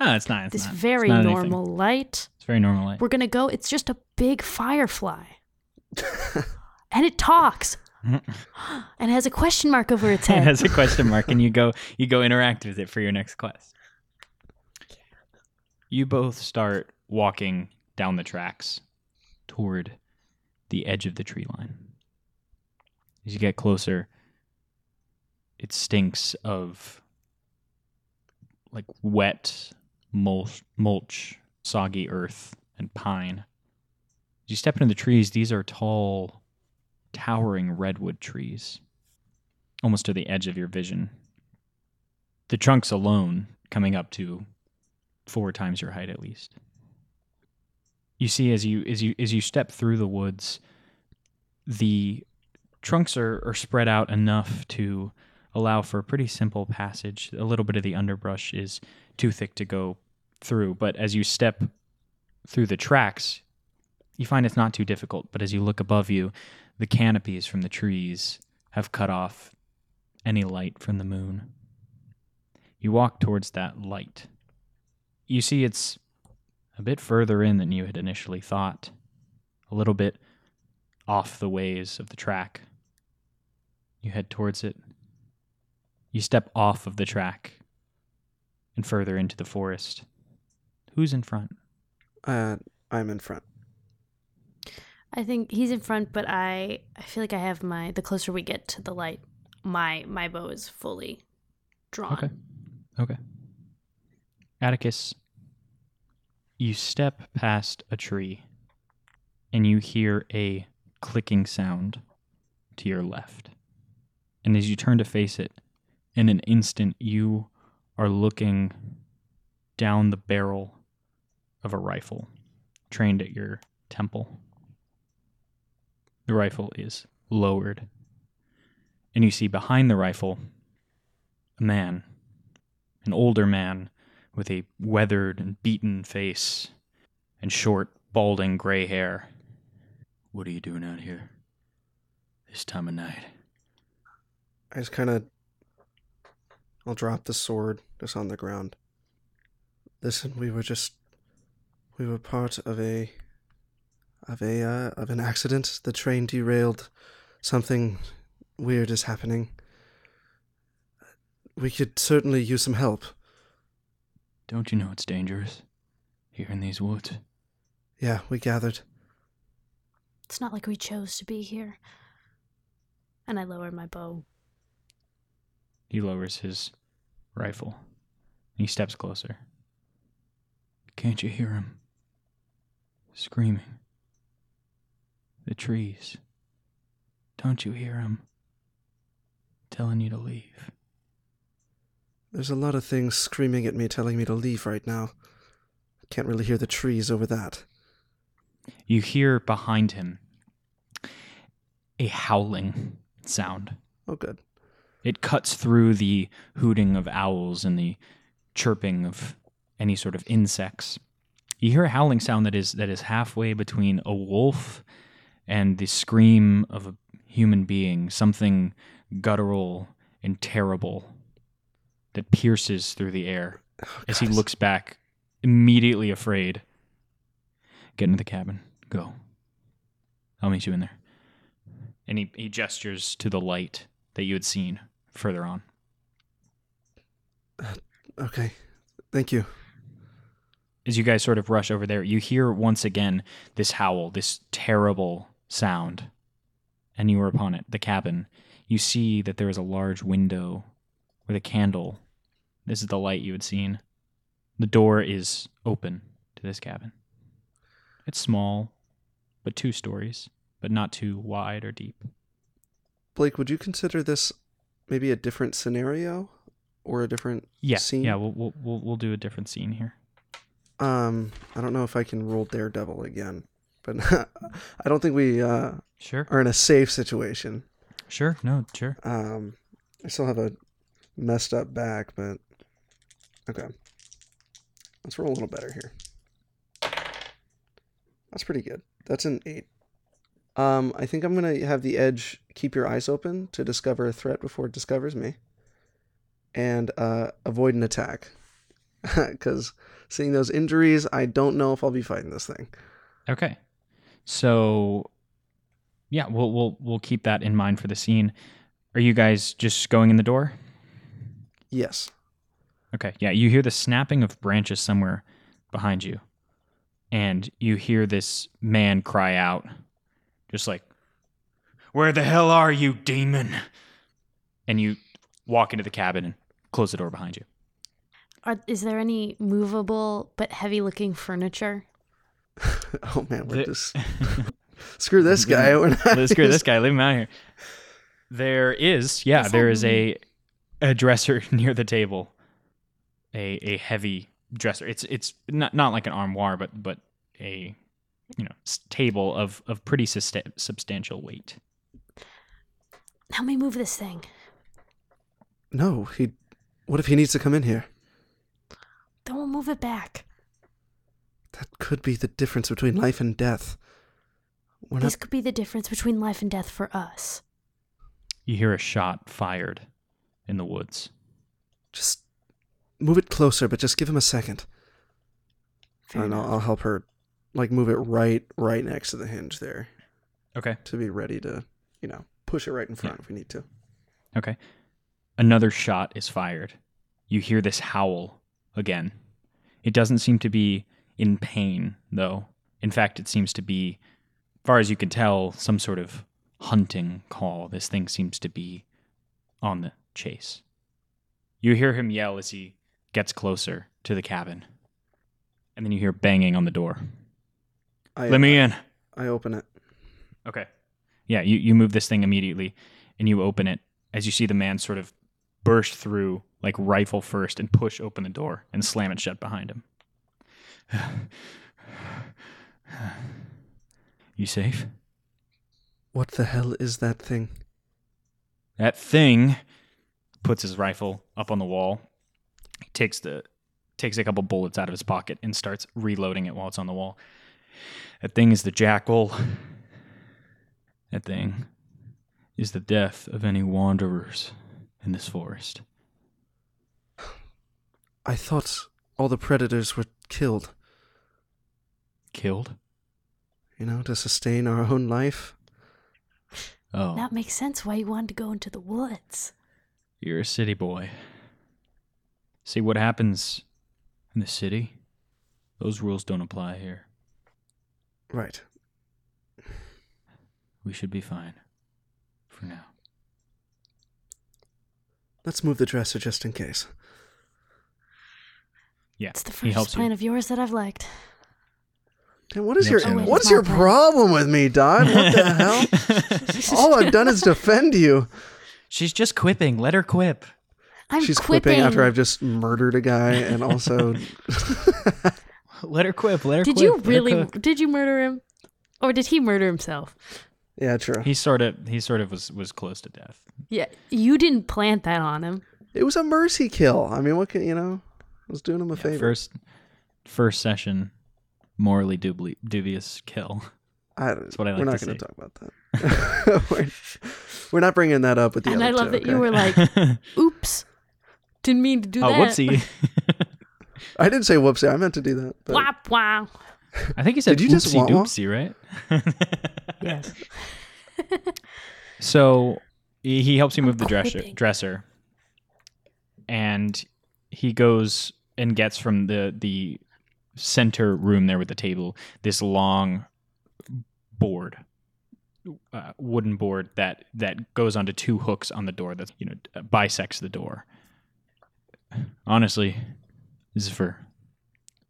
Speaker 1: oh, it's not. It's
Speaker 3: this
Speaker 1: not. It's
Speaker 3: very
Speaker 1: not anything.
Speaker 3: normal light.
Speaker 1: It's very normal light.
Speaker 3: We're gonna go. It's just a big firefly, and it talks, and it has a question mark over its head.
Speaker 1: it
Speaker 3: head.
Speaker 1: has a question mark, and you go you go interact with it for your next quest. You both start walking down the tracks toward the edge of the tree line. As you get closer, it stinks of like wet mulch, mulch, soggy earth, and pine. As you step into the trees, these are tall, towering redwood trees almost to the edge of your vision. The trunks alone coming up to four times your height at least. You see as you as you as you step through the woods, the trunks are, are spread out enough to allow for a pretty simple passage. A little bit of the underbrush is too thick to go through, but as you step through the tracks, you find it's not too difficult. But as you look above you, the canopies from the trees have cut off any light from the moon. You walk towards that light. You see it's a bit further in than you had initially thought, a little bit off the ways of the track. You head towards it. You step off of the track and further into the forest. Who's in front?
Speaker 2: Uh, I'm in front.
Speaker 3: I think he's in front, but I I feel like I have my the closer we get to the light, my my bow is fully drawn.
Speaker 1: Okay. Okay. Atticus, you step past a tree and you hear a clicking sound to your left. And as you turn to face it, in an instant, you are looking down the barrel of a rifle trained at your temple. The rifle is lowered, and you see behind the rifle a man an older man with a weathered and beaten face and short, balding gray hair. What are you doing out here? This time of night?
Speaker 2: I just kind of. I'll drop the sword just on the ground. Listen, we were just. We were part of a. Of a uh, of an accident. The train derailed. Something weird is happening. We could certainly use some help.
Speaker 1: Don't you know it's dangerous here in these woods?
Speaker 2: Yeah, we gathered.
Speaker 3: It's not like we chose to be here. And I lower my bow.
Speaker 1: He lowers his rifle. He steps closer. Can't you hear him? Screaming. The trees. Don't you hear him? Telling you to leave.
Speaker 2: There's a lot of things screaming at me, telling me to leave right now. I Can't really hear the trees over that.
Speaker 1: You hear behind him a howling sound.
Speaker 2: Oh, good.
Speaker 1: It cuts through the hooting of owls and the chirping of any sort of insects. You hear a howling sound that is that is halfway between a wolf and the scream of a human being, something guttural and terrible that pierces through the air
Speaker 2: Oh,
Speaker 1: as he looks back, immediately afraid. Get into the cabin. Go. I'll meet you in there. And he, he gestures to the light that you had seen further on.
Speaker 2: Okay. Thank you.
Speaker 1: As you guys sort of rush over there, you hear once again this howl, this terrible sound. And you are upon it, the cabin. You see that there is a large window with a candle. This is the light you had seen. The door is open to this cabin. It's small, but two stories, but not too wide or deep.
Speaker 2: Blake, would you consider this maybe a different scenario or a different
Speaker 1: Yeah,
Speaker 2: scene?
Speaker 1: yeah. We'll, we'll we'll we'll do a different scene here.
Speaker 2: Um, I don't know if I can roll Daredevil again, but I don't think we uh,
Speaker 1: Sure,
Speaker 2: are in a safe situation.
Speaker 1: sure. No, sure.
Speaker 2: Um, I still have a messed up back, but okay. Let's roll a little better here. That's pretty good. That's an eight. Um, I think I'm gonna have the edge keep your eyes open to discover a threat before it discovers me, and uh, avoid an attack. Because seeing those injuries, I don't know if I'll be fighting this thing.
Speaker 1: Okay. So yeah, we'll we'll we'll keep that in mind for the scene. Are you guys just going in the door?
Speaker 2: Yes.
Speaker 1: Okay. Yeah, you hear the snapping of branches somewhere behind you. And you hear this man cry out just like Where the hell are you, demon? And you walk into the cabin and close the door behind you.
Speaker 3: Are, is there any movable but heavy looking furniture?
Speaker 2: oh man, we're
Speaker 1: The-
Speaker 2: just screw this guy. We're not
Speaker 1: Let's screw this guy. Leave him out here. There is, yeah,
Speaker 3: What's
Speaker 1: there
Speaker 3: that
Speaker 1: is a a dresser near the table. A a heavy dresser. It's it's not not like an armoire, but but a you know table of of pretty susta- substantial weight.
Speaker 3: Help me move this thing.
Speaker 2: No, he. What if he needs to come in here?
Speaker 3: Then we'll move it back.
Speaker 2: That could be the difference between life and death. We're not.
Speaker 3: This could be the difference between life and death for us.
Speaker 1: You hear a shot fired in the woods.
Speaker 2: Just move it closer, but just give him a second.
Speaker 3: Fair
Speaker 2: and I'll. I'll help her, like, move it right, right next to the hinge there
Speaker 1: Okay.
Speaker 2: to be ready to, you know, push it right in front
Speaker 1: Yeah.
Speaker 2: if we need to.
Speaker 1: Okay. Another shot is fired. You hear this howl again. It doesn't seem to be in pain, though. In fact, it seems to be, far as you can tell, some sort of hunting call. This thing seems to be on the chase. You hear him yell as he gets closer to the cabin. And then you hear banging on the door.
Speaker 2: I,
Speaker 1: Let me in.
Speaker 2: I open it.
Speaker 1: Okay. Yeah, you, you move this thing immediately and you open it as you see the man sort of burst through, like rifle first, and push open the door and slam it shut behind him. you safe?
Speaker 2: What the hell is that thing?
Speaker 1: That thing puts his rifle up on the wall, takes the takes a couple bullets out of his pocket and starts reloading it while it's on the wall. That thing is the jackal. That thing is the death of any wanderers. in this forest?
Speaker 2: I thought all the predators were killed,
Speaker 1: Killed?
Speaker 2: you know, to sustain our own life.
Speaker 1: Oh,
Speaker 3: That makes sense why you wanted to go into the woods.
Speaker 1: you're a city boy. See what happens in the city? Those rules don't apply here.
Speaker 2: Right.
Speaker 1: We should be fine. For now.
Speaker 2: Let's move the dresser just in case.
Speaker 1: Yeah.
Speaker 3: It's the
Speaker 1: he
Speaker 3: first
Speaker 1: helps
Speaker 3: plan
Speaker 1: you.
Speaker 3: of yours that I've liked.
Speaker 2: And what is
Speaker 1: Yep,
Speaker 2: your
Speaker 1: same
Speaker 3: with
Speaker 2: what's
Speaker 3: my
Speaker 2: your
Speaker 3: plan.
Speaker 2: problem with me, Dot? What the hell? All I've done is defend you.
Speaker 1: She's just quipping. Let her quip.
Speaker 3: I'm
Speaker 2: She's
Speaker 3: quipping.
Speaker 2: quipping after I've just murdered a guy and also
Speaker 1: Let her quip. Let her
Speaker 3: Did
Speaker 1: quip.
Speaker 3: you really? Did you murder him, or did he murder himself?
Speaker 2: Yeah, true.
Speaker 1: He sort of he sort of was was close to death.
Speaker 3: Yeah, you didn't plant that on him.
Speaker 2: It was a mercy kill. I mean, what can you know? I was doing him a
Speaker 1: Yeah,
Speaker 2: favor.
Speaker 1: First first session morally dubli- dubious kill.
Speaker 2: I,
Speaker 1: That's what I
Speaker 2: we're not going to talk about that. we're, we're not bringing that up with the
Speaker 3: and
Speaker 2: other
Speaker 3: I love
Speaker 2: two,
Speaker 3: that
Speaker 2: okay?
Speaker 3: you were like, "Oops, didn't mean to do
Speaker 1: oh,
Speaker 3: that."
Speaker 1: whoopsie.
Speaker 2: I didn't say whoopsie. I meant to do that. But
Speaker 3: Wow, wow.
Speaker 1: I think you said
Speaker 2: Did you just
Speaker 1: oopsie
Speaker 2: wah-wah?
Speaker 1: doopsie, right?
Speaker 3: Yes.
Speaker 1: So he he helps you
Speaker 3: I'm
Speaker 1: move the dresser,
Speaker 3: quipping.
Speaker 1: dresser, and he goes and gets from the the center room there with the table this long board, uh, wooden board that that goes onto two hooks on the door that you know bisects the door. Honestly, this is for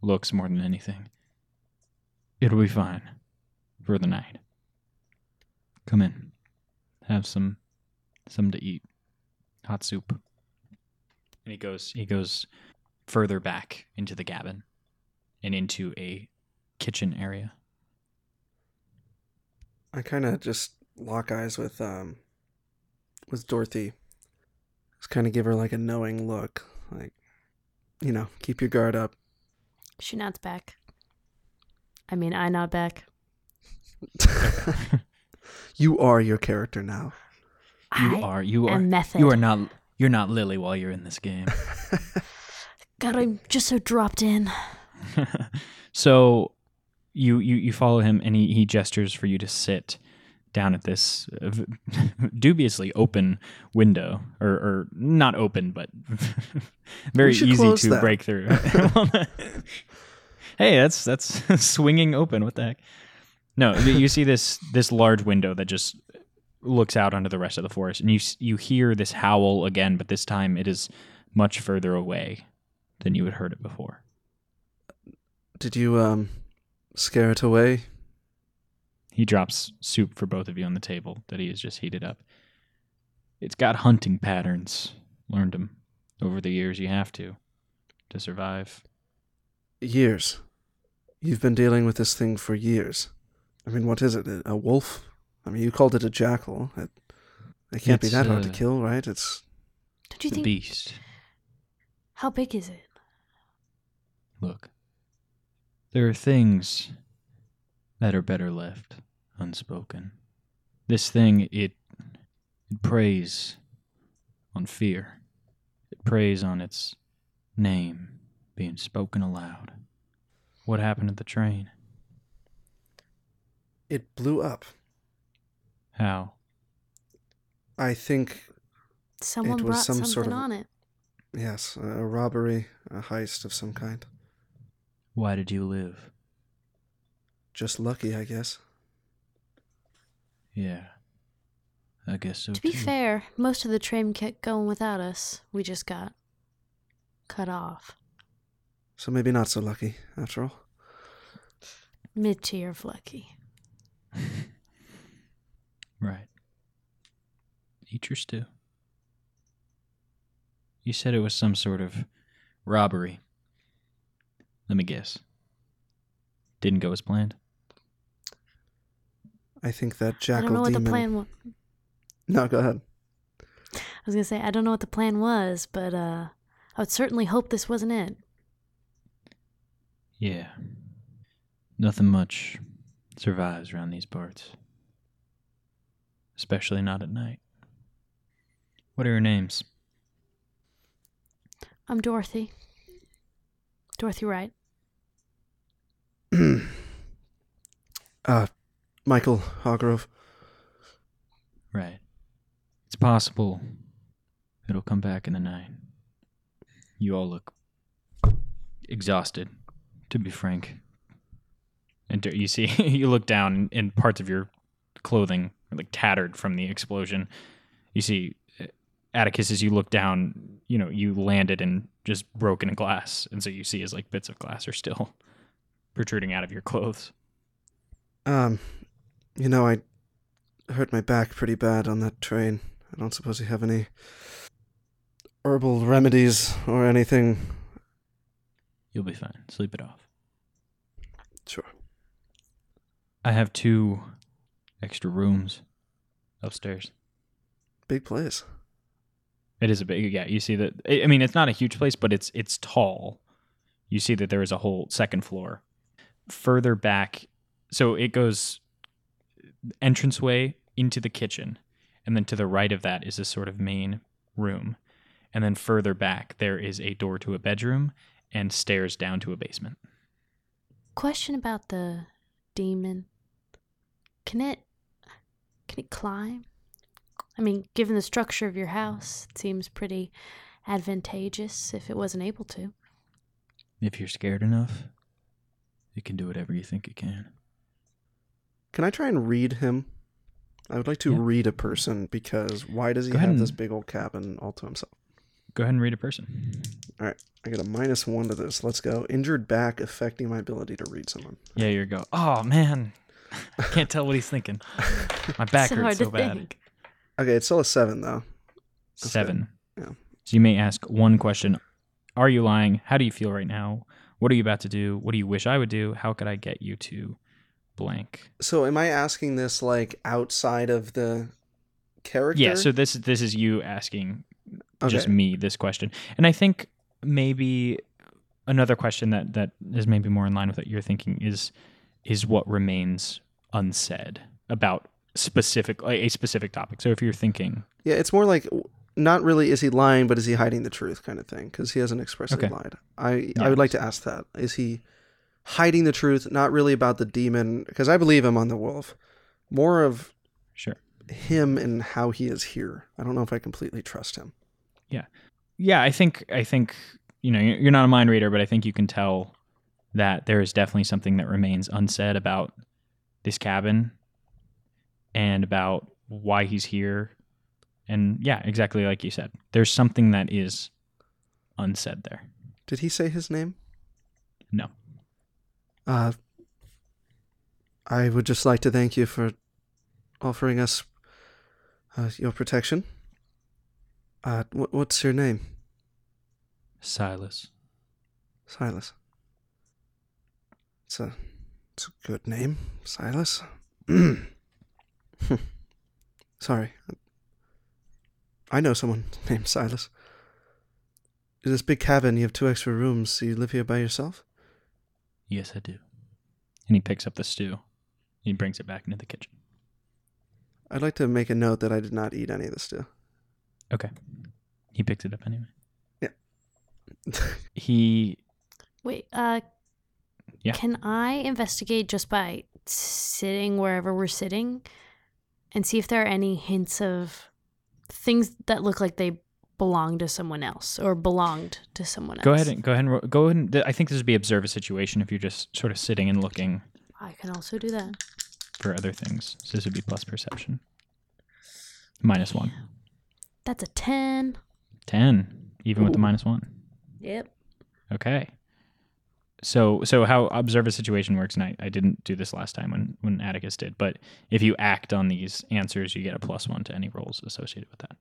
Speaker 1: looks more than anything. It'll be fine for the night. Come in. Have some some to eat. Hot soup. And he goes he goes further back into the cabin and into a kitchen area.
Speaker 2: I kind of just lock eyes with um with Dorothy. Just kind of give her like a knowing look, like you know, keep your guard up.
Speaker 3: She nods back. I mean, I nod back.
Speaker 2: you are your character now.
Speaker 1: You
Speaker 3: I
Speaker 1: are you are
Speaker 3: method.
Speaker 1: you are not you're not Lily while you're in this game.
Speaker 3: God, I'm just so dropped in.
Speaker 1: so you, you you follow him and he, he gestures for you to sit down at this uh, v- dubiously open window or, or not open but very easy to
Speaker 2: that.
Speaker 1: break through hey that's that's swinging open what the heck no you you see this this large window that just looks out onto the rest of the forest and you you hear this howl again but this time it is much further away than you had heard it before
Speaker 2: Did you um scare it away?
Speaker 1: He drops soup for both of you on the table that he has just heated up. It's got hunting patterns. Learned them over the years. You have to to survive.
Speaker 2: Years. You've been dealing with this thing for years. I mean, what is it? A a wolf? I mean, you called it a jackal. It, it can't be
Speaker 1: It's,
Speaker 2: that hard to
Speaker 1: uh,
Speaker 2: kill, right? It's
Speaker 3: Don't you
Speaker 1: the
Speaker 3: think?
Speaker 1: beast.
Speaker 3: How big is it?
Speaker 1: Look, there are things that are better left unspoken. This thing, it it preys on fear. It preys on its name being spoken aloud. What happened to the train?
Speaker 2: it blew up.
Speaker 1: How?
Speaker 2: I think
Speaker 3: Someone
Speaker 2: was
Speaker 3: brought
Speaker 2: some
Speaker 3: something
Speaker 2: sort of-
Speaker 3: on it.
Speaker 2: yes, a a robbery, a heist of some kind.
Speaker 1: Why did you live?
Speaker 2: Just lucky, I guess.
Speaker 1: Yeah. I guess so
Speaker 3: To be
Speaker 1: too.
Speaker 3: fair, most of the train kept going without us. We just got cut off.
Speaker 2: So maybe not so lucky after all.
Speaker 3: Mid tier of lucky.
Speaker 1: right. Eat your stew. You said it was some sort of robbery. Let me guess. Didn't go as planned.
Speaker 2: I think that jackal.
Speaker 3: I
Speaker 2: jackal
Speaker 3: don't know what
Speaker 2: demon.
Speaker 3: the plan was.
Speaker 2: No, go ahead.
Speaker 3: I was gonna say I don't know what the plan was, but uh, I would certainly hope this wasn't it.
Speaker 1: Yeah. Nothing much survives around these parts. Especially not at night. What are your names?
Speaker 3: I'm Dorothy. Dorothy Wright.
Speaker 2: uh, Michael Hargrove.
Speaker 1: Right. It's possible it'll come back in the night. You all look exhausted, to be frank. And you see, you look down, and parts of your clothing are like tattered from the explosion. You see, uh, Atticus, as you look down, you know, you landed in just broken glass. And so you see as like bits of glass are still protruding out of your clothes.
Speaker 2: Um, you know, I hurt my back pretty bad on that train. I don't suppose you have any herbal remedies or anything.
Speaker 1: You'll be fine. Sleep it off.
Speaker 2: Sure.
Speaker 1: I have two extra rooms upstairs.
Speaker 2: Big place.
Speaker 1: It is a big yeah. You see that? I mean, it's not a huge place, but it's it's tall. You see that there is a whole second floor. Further back, so it goes entranceway into the kitchen, and then to the right of that is a sort of main room, and then further back there is a door to a bedroom and stairs down to a basement.
Speaker 3: Question about the demon. Can it can it climb? I mean, given the structure of your house, it seems pretty advantageous if it wasn't able to.
Speaker 1: If you're scared enough, it can do whatever you think it can.
Speaker 2: Can I try and read him? I would like to
Speaker 1: Yeah.
Speaker 2: read a person because why does he
Speaker 1: Go ahead
Speaker 2: have this big old cabin all to himself?
Speaker 1: Go ahead and read a person. All right.
Speaker 2: I get a minus one to this. Let's go. Injured back affecting my ability to read someone.
Speaker 1: Yeah, you go. Oh man, I can't tell what he's thinking. My back
Speaker 3: So
Speaker 1: hurts
Speaker 3: hard
Speaker 1: so bad.
Speaker 3: think.
Speaker 2: Okay, it's still a seven though. That's
Speaker 1: Seven.
Speaker 2: good. Yeah.
Speaker 1: So you may ask one question: Are you lying? How do you feel right now? What are you about to do? What do you wish I would do? How could I get you to blank?
Speaker 2: So am I asking this like outside of the character?
Speaker 1: Yeah. So this this is you asking just me this question, and I think maybe another question that that is maybe more in line with what you're thinking is is what remains unsaid about specific a specific topic. So if you're thinking
Speaker 2: Yeah, it's more like not really is he lying, but is he hiding the truth kind of thing because he hasn't expressly
Speaker 1: Okay.
Speaker 2: lied. I
Speaker 1: Yeah.
Speaker 2: I would like to ask that. Is he hiding the truth, not really about the demon because I believe him on the wolf. More of
Speaker 1: sure.
Speaker 2: him and how he is here. I don't know if I completely trust him.
Speaker 1: yeah yeah. i think i think you know you're not a mind reader but i think you can tell that there is definitely something that remains unsaid about this cabin and about why he's here and yeah exactly like you said there's something that is unsaid there
Speaker 2: Did he say his name?
Speaker 1: no
Speaker 2: Uh, I would just like to thank you for offering us uh, your protection. Uh, wh- what's your name?
Speaker 1: silas
Speaker 2: Silas. It's a, it's a good name, Silas. Sorry. I know someone named Silas. In this big cabin, you have two extra rooms. So you live here by yourself?
Speaker 1: Yes i do and he picks up the stew and he brings it back into the kitchen
Speaker 2: I'd like to make a note that I did not eat any of the stew.
Speaker 1: okay he picks it up anyway
Speaker 2: Yeah.
Speaker 1: he
Speaker 3: Wait, uh
Speaker 1: Yeah.
Speaker 3: can I investigate just by sitting wherever we're sitting and see if there are any hints of things that look like they belong to someone else or belonged to someone else?
Speaker 1: Go ahead and go ahead and go ahead. And, I think this would be observe a situation if you're just sort of sitting and looking
Speaker 3: I can also do that.
Speaker 1: for other things. So this would be plus perception. Minus one.
Speaker 3: That's a 10.
Speaker 1: Ten, even with the minus one.
Speaker 3: Yep.
Speaker 1: Okay. So so how observe a situation works, and I, I didn't do this last time when when Atticus did, but if you act on these answers, you get a plus one to any rolls associated with that,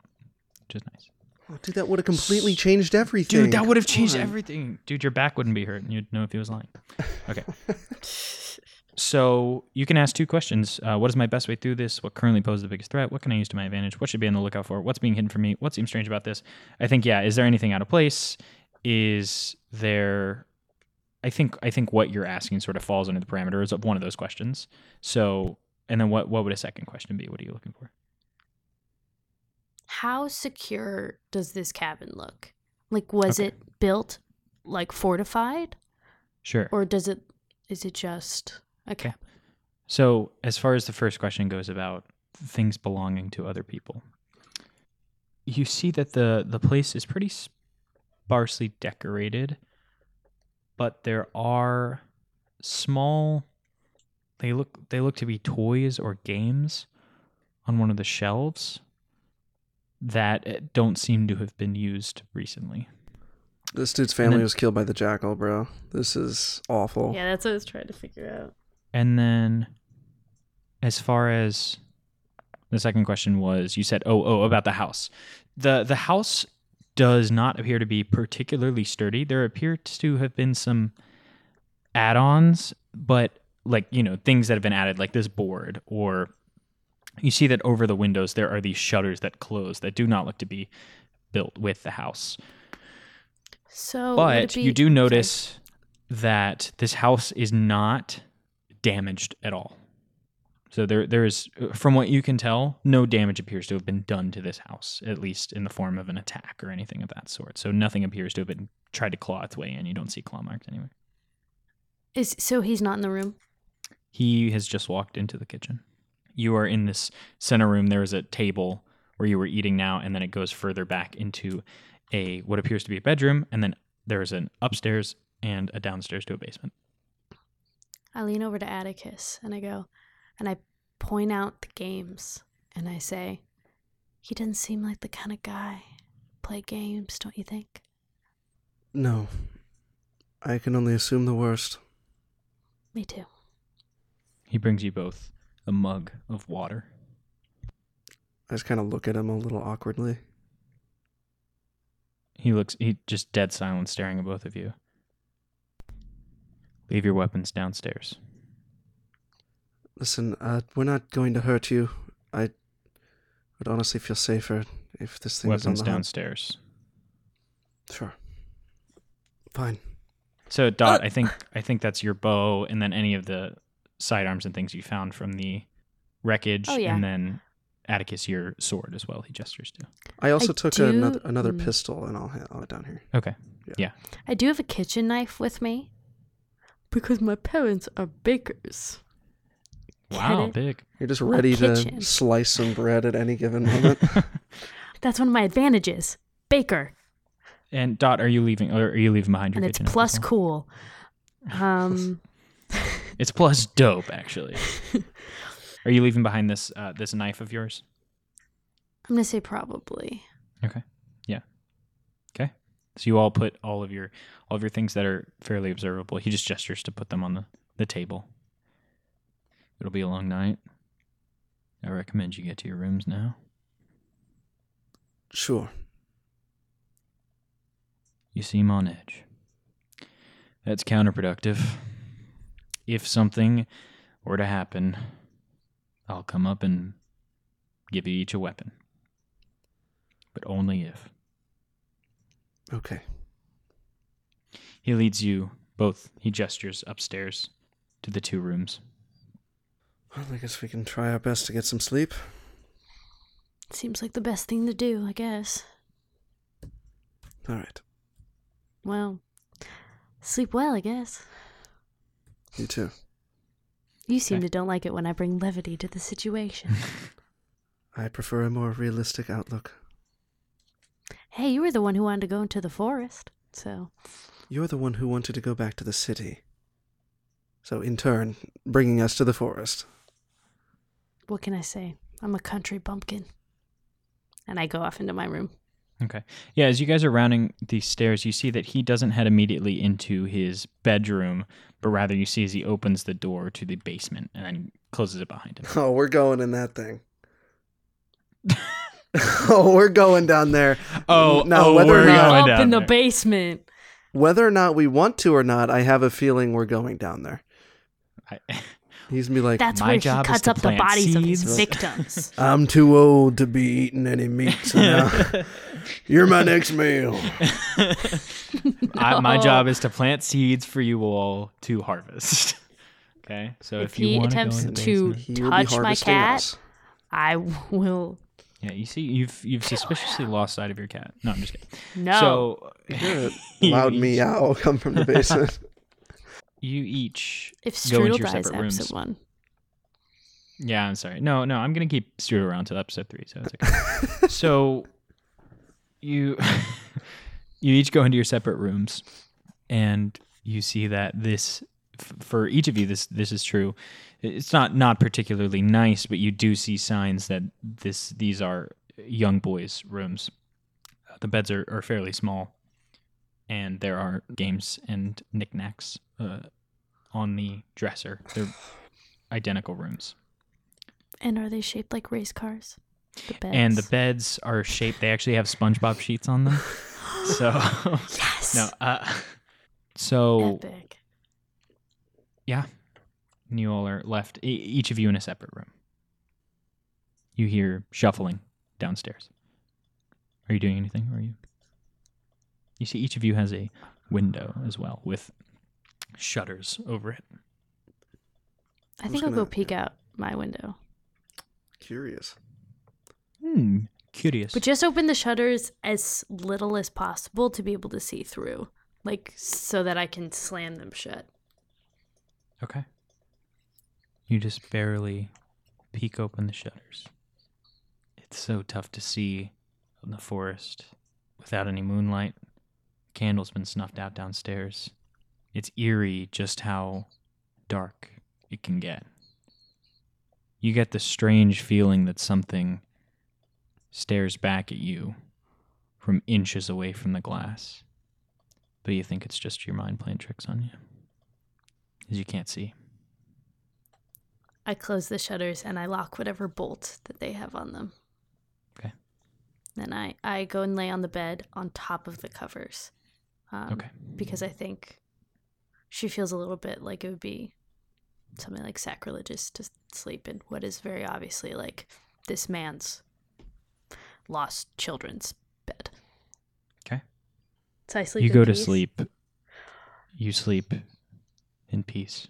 Speaker 1: which is nice.
Speaker 2: Oh, dude, that would have completely changed everything.
Speaker 1: Dude, that would have changed everything. Dude, your back wouldn't be hurt, and you'd know if he was lying. Okay. So you can ask two questions. Uh, what is my best way through this? What currently poses the biggest threat? What can I use to my advantage? What should be on the lookout for? What's being hidden from me? What seems strange about this? I think, yeah. Is there anything out of place? Is there? I think I think what you're asking sort of falls under the parameters of one of those questions. So, and then what what would a second question be? What are you looking for?
Speaker 3: How secure does this cabin look? Like, was
Speaker 1: Okay.
Speaker 3: it built like fortified,
Speaker 1: Sure.
Speaker 3: or does it? Is it just okay?
Speaker 1: Okay. So, as far as the first question goes about things belonging to other people, you see that the the place is pretty sparsely decorated, but there are small they look they look to be toys or games on one of the shelves that uh, don't seem to have been used recently.
Speaker 2: This dude's family
Speaker 1: then-
Speaker 2: was killed by the jackal, bro. This is awful.
Speaker 3: Yeah, that's what I was trying to figure out.
Speaker 1: And then, as far as the second question was, you said, "Oh, oh, about the house." the The house does not appear to be particularly sturdy. There appear to have been some add-ons, but like you know, things that have been added, like this board, or you see that over the windows there are these shutters that close that do not look to be built with the house
Speaker 3: So,
Speaker 1: but
Speaker 3: be-
Speaker 1: you do
Speaker 3: sorry.
Speaker 1: notice that this house is not damaged at all. So there, there is, from what you can tell, no damage appears to have been done to this house, at least in the form of an attack or anything of that sort. So nothing appears to have been tried to claw its way in. You don't see claw marks anywhere.
Speaker 3: Is so he's not in the room.
Speaker 1: He has just walked into the kitchen. You are in this center room. There is a table where you were eating now, and then it goes further back into a what appears to be a bedroom, and then there's an upstairs and a downstairs to a basement.
Speaker 3: I lean over to Atticus and I go, and I point out the games and I say, he doesn't seem like the kind of guy play games, don't you think?
Speaker 2: No. I can only assume the worst.
Speaker 3: Me too.
Speaker 1: He brings you both a mug of water.
Speaker 2: I just kind of look at him a little awkwardly.
Speaker 1: He looks, he just dead silent, staring at both of you. Leave your weapons downstairs.
Speaker 2: Listen, uh, we're not going to hurt you. I would honestly feel safer if this thing was on
Speaker 1: weapons
Speaker 2: the hunt.
Speaker 1: downstairs.
Speaker 2: Sure. Fine.
Speaker 1: So Dot, I think I think that's your bow, and then any of the sidearms and things you found from the wreckage,
Speaker 3: Oh, yeah.
Speaker 1: and then Atticus your sword as well. He gestures to.
Speaker 2: I also
Speaker 3: I
Speaker 2: took
Speaker 3: do-
Speaker 2: another, another
Speaker 3: mm.
Speaker 2: pistol, and I'll ha- I'll have it down here.
Speaker 1: Okay. Yeah.
Speaker 3: I do have a kitchen knife with me because my parents are bakers.
Speaker 1: Wow, big.
Speaker 2: You're just ready to slice some bread at any given moment.
Speaker 3: That's one of my advantages. Baker.
Speaker 1: and Dot, are you leaving? Or are you leaving behind your
Speaker 3: and it's
Speaker 1: kitchen? as
Speaker 3: plus
Speaker 1: well?
Speaker 3: cool. Um,
Speaker 1: It's plus dope, actually. are you leaving behind this uh, this knife of yours?
Speaker 3: I'm gonna say probably. Okay. Yeah. Okay.
Speaker 1: So you all put all of your all of your things that are fairly observable. He just gestures to put them on the, the table. It'll be a long night. I recommend you get to your rooms now.
Speaker 2: sure.
Speaker 1: You seem on edge. That's counterproductive. If something were to happen, I'll come up and give you each a weapon. But only if.
Speaker 2: Okay.
Speaker 1: He leads you both, he gestures upstairs to the two rooms.
Speaker 2: Well, I guess we can try our best to get some sleep.
Speaker 3: Seems like the best thing to do, I guess.
Speaker 2: All right.
Speaker 3: Well, sleep well, I guess.
Speaker 2: You too.
Speaker 3: You seem
Speaker 1: Okay.
Speaker 3: to don't like it when I bring levity to the situation.
Speaker 2: I prefer a more realistic outlook.
Speaker 3: hey, you were the one who wanted to go into the forest, so
Speaker 2: You're the one who wanted to go back to the city. So, in turn, bringing us to the forest.
Speaker 3: what can I say? I'm a country bumpkin. And I go off into my room.
Speaker 1: Okay. Yeah, as you guys are rounding these stairs, you see that he doesn't head immediately into his bedroom, but rather you see as he opens the door to the basement and then closes it behind him.
Speaker 2: Oh, we're going in that thing. oh, we're going down there.
Speaker 1: Oh,
Speaker 2: now
Speaker 1: oh,
Speaker 2: whether or
Speaker 1: we're
Speaker 2: not
Speaker 1: going
Speaker 3: Up
Speaker 1: down
Speaker 3: in the
Speaker 1: there.
Speaker 3: basement.
Speaker 2: whether or not we want to or not, I have a feeling we're going down there.
Speaker 1: I,
Speaker 2: He's gonna be like,
Speaker 3: That's
Speaker 1: My
Speaker 3: where he
Speaker 1: job is
Speaker 3: cuts
Speaker 1: to
Speaker 3: up the
Speaker 1: plant
Speaker 3: bodies of his
Speaker 1: seeds.
Speaker 3: victims.
Speaker 2: I'm too old to be eating any meat, so now you're my next meal.
Speaker 1: I, my job is to plant seeds for you all to harvest. okay, so if,
Speaker 3: If
Speaker 1: you
Speaker 3: he
Speaker 1: want
Speaker 3: attempts
Speaker 1: to go in the
Speaker 3: to-
Speaker 1: basement,
Speaker 2: He will be
Speaker 3: Touch my
Speaker 2: harvesting
Speaker 3: cat?
Speaker 2: us.
Speaker 3: I will
Speaker 1: Yeah, you see, you've you've suspiciously lost sight of your cat. No, I'm just kidding.
Speaker 3: No.
Speaker 1: So
Speaker 2: You hear a
Speaker 1: you
Speaker 2: loud
Speaker 1: each-
Speaker 2: meow come from the basement.
Speaker 1: You each
Speaker 3: if
Speaker 1: go into
Speaker 3: Strudel
Speaker 1: your
Speaker 3: dies,
Speaker 1: separate rooms.
Speaker 3: episode one.
Speaker 1: Yeah, I'm sorry. No, no, I'm gonna keep Stuart around till episode three, so it's okay. so you you each go into your separate rooms, and you see that this f- for each of you this this is true. It's not not particularly nice, but you do see signs that this these are young boys' rooms. Uh, The beds are, are fairly small, and there are games and knickknacks uh, on the dresser. They're identical rooms.
Speaker 3: And are they shaped like race cars? The beds.
Speaker 1: and the beds are shaped. They actually have SpongeBob sheets on them. So
Speaker 3: yes.
Speaker 1: no, uh, so
Speaker 3: Epic.
Speaker 1: yeah, you all are left. e- Each of you in a separate room. You hear shuffling downstairs. Are you doing anything? Or are you? You see, each of you has a window as well with shutters over it.
Speaker 3: I
Speaker 2: I'm
Speaker 3: think I'll go
Speaker 2: gonna-
Speaker 3: peek out my window.
Speaker 2: Curious.
Speaker 1: Hmm, curious.
Speaker 3: But just open the shutters as little as possible to be able to see through. Like so that I can slam them shut.
Speaker 1: Okay. You just barely peek open the shutters. It's so tough to see in the forest without any moonlight. Candle's been snuffed out downstairs. It's eerie just how dark it can get. You get the strange feeling that something stares back at you from inches away from the glass. But you think it's just your mind playing tricks on you. As you can't see.
Speaker 3: I close the shutters and I lock whatever bolt that they have on them.
Speaker 1: Okay.
Speaker 3: Then I, I go and lay on the bed on top of the covers. Um,
Speaker 1: Okay.
Speaker 3: Because I think she feels a little bit like it would be something like sacrilegious to sleep in what is very obviously like this man's lost children's bed.
Speaker 1: Okay.
Speaker 3: So I sleep.
Speaker 1: you
Speaker 3: in
Speaker 1: go to sleep. You sleep in peace.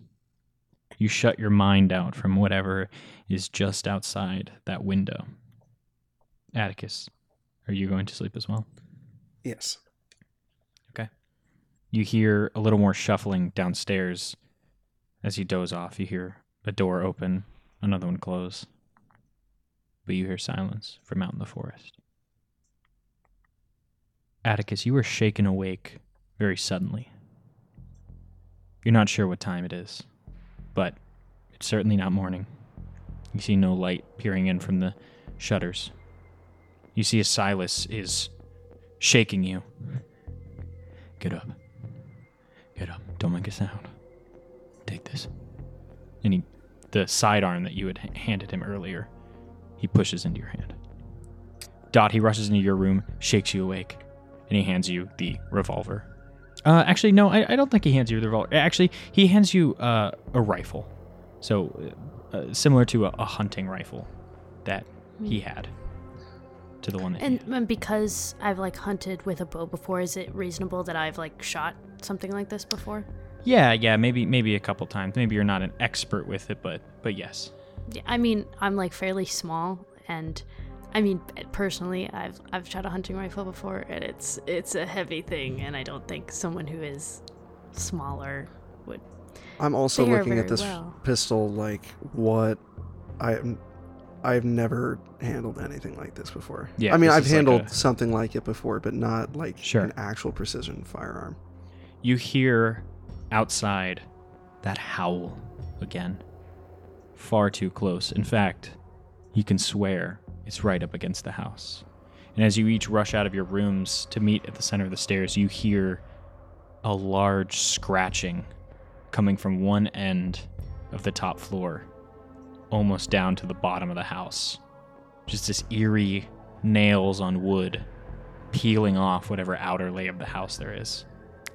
Speaker 1: You shut your mind out from whatever is just outside that window. Atticus, are you going to sleep as well?
Speaker 2: Yes.
Speaker 1: You hear a little more shuffling downstairs as you doze off. You hear a door open, another one close. But you hear silence from out in the forest. Atticus, you are shaken awake very suddenly. You're not sure what time it is, but it's certainly not morning. You see no light peering in from the shutters. You see as Silas is shaking you. Get up. Don't make a sound. Take this. And he, the sidearm that you had handed him earlier, he pushes into your hand. Dot, he rushes into your room, shakes you awake, and he hands you the revolver. Uh, actually, no, I, I don't think he hands you the revolver. Actually, he hands you uh, a rifle. So, uh, similar to a, a hunting rifle that he had to the one that he
Speaker 3: And,
Speaker 1: had.
Speaker 3: and because I've like hunted with a bow before, is it reasonable that I've like shot something like this before?
Speaker 1: Yeah, yeah, maybe maybe a couple times. Maybe you're not an expert with it, but but yes.
Speaker 3: Yeah, I mean, I'm like fairly small, and I mean, personally, I've I've shot a hunting rifle before, and it's it's a heavy thing, and I don't think someone who is smaller would.
Speaker 2: I'm also looking at this
Speaker 3: well.
Speaker 2: pistol like what I I've never handled anything like this before.
Speaker 1: Yeah,
Speaker 2: I mean, I've
Speaker 1: is like
Speaker 2: handled
Speaker 1: a-
Speaker 2: something like it before, but not like
Speaker 1: Sure.
Speaker 2: an actual precision firearm.
Speaker 1: You hear outside that howl again. Far too close. In fact, you can swear it's right up against the house. And as you each rush out of your rooms to meet at the center of the stairs, you hear a large scratching coming from one end of the top floor, almost down to the bottom of the house. Just this eerie nails on wood peeling off whatever outer layer of the house there is.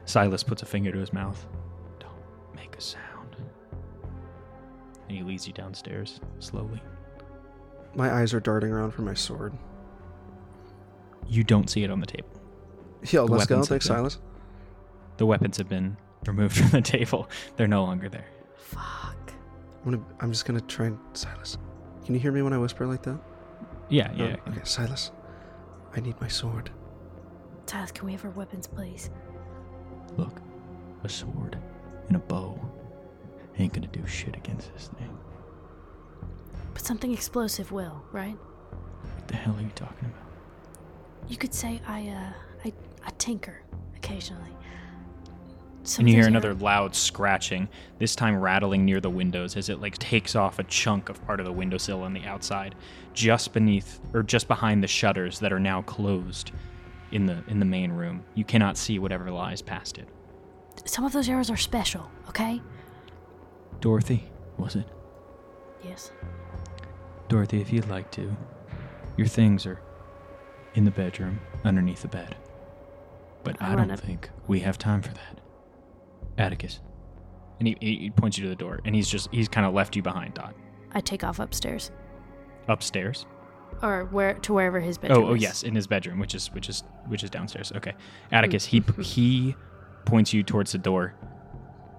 Speaker 1: Silas puts a finger to his mouth. Don't make a sound. And he leads you downstairs slowly.
Speaker 2: My eyes are darting around for my sword.
Speaker 1: You don't see it on the table.
Speaker 2: Yo,
Speaker 1: The
Speaker 2: let's go.
Speaker 1: weapons have
Speaker 2: Thanks,
Speaker 1: been-
Speaker 2: Silas.
Speaker 1: The weapons have been removed from the table. They're no longer there.
Speaker 3: Fuck.
Speaker 2: I'm gonna. I'm just gonna try and Silas. Can you hear me when I whisper like that?
Speaker 1: Yeah,
Speaker 2: Oh,
Speaker 1: yeah.
Speaker 2: okay, Silas, I need my sword.
Speaker 3: Silas, can we have our weapons, please?
Speaker 1: Look, a sword and a bow ain't gonna do shit against this thing.
Speaker 3: But something explosive will, right?
Speaker 1: What the hell are you talking about?
Speaker 3: You could say I, uh, I, I tinker occasionally. Some
Speaker 1: and you hear another
Speaker 3: are-
Speaker 1: loud scratching, this time rattling near the windows as it like takes off a chunk of part of the windowsill on the outside, just beneath or just behind the shutters that are now closed in the in the main room. You cannot see whatever lies past it.
Speaker 3: Some of those arrows are special, okay?
Speaker 1: Dorothy, was it?
Speaker 3: Yes.
Speaker 1: Dorothy, if you'd like to, your things are in the bedroom underneath the bed. But
Speaker 3: I
Speaker 1: I don't
Speaker 3: up-
Speaker 1: think we have time for that. Atticus. And he, he he points you to the door, and he's just he's kind of left you behind, Dot.
Speaker 3: I take off upstairs,
Speaker 1: Upstairs.
Speaker 3: Or where to wherever his bedroom.
Speaker 1: Oh, oh
Speaker 3: is.
Speaker 1: yes, in his bedroom, which is which is which is downstairs. Okay, Atticus. He he points you towards the door,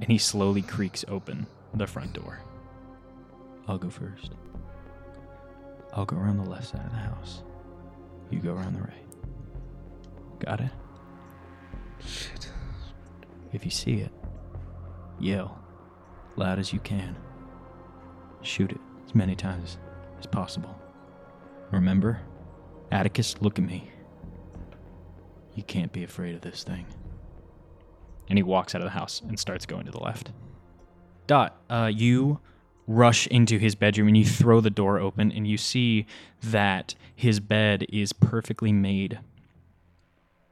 Speaker 1: and he slowly creaks open the front door. I'll go first. I'll go around the left side of the house. You go around the right. Got it?
Speaker 2: Shit.
Speaker 1: If you see it, yell loud as you can. Shoot it as many times as possible. Remember, Atticus, look at me. You can't be afraid of this thing. And he walks out of the house and starts going to the left. Dot, uh, you rush into his bedroom and you throw the door open and you see that his bed is perfectly made.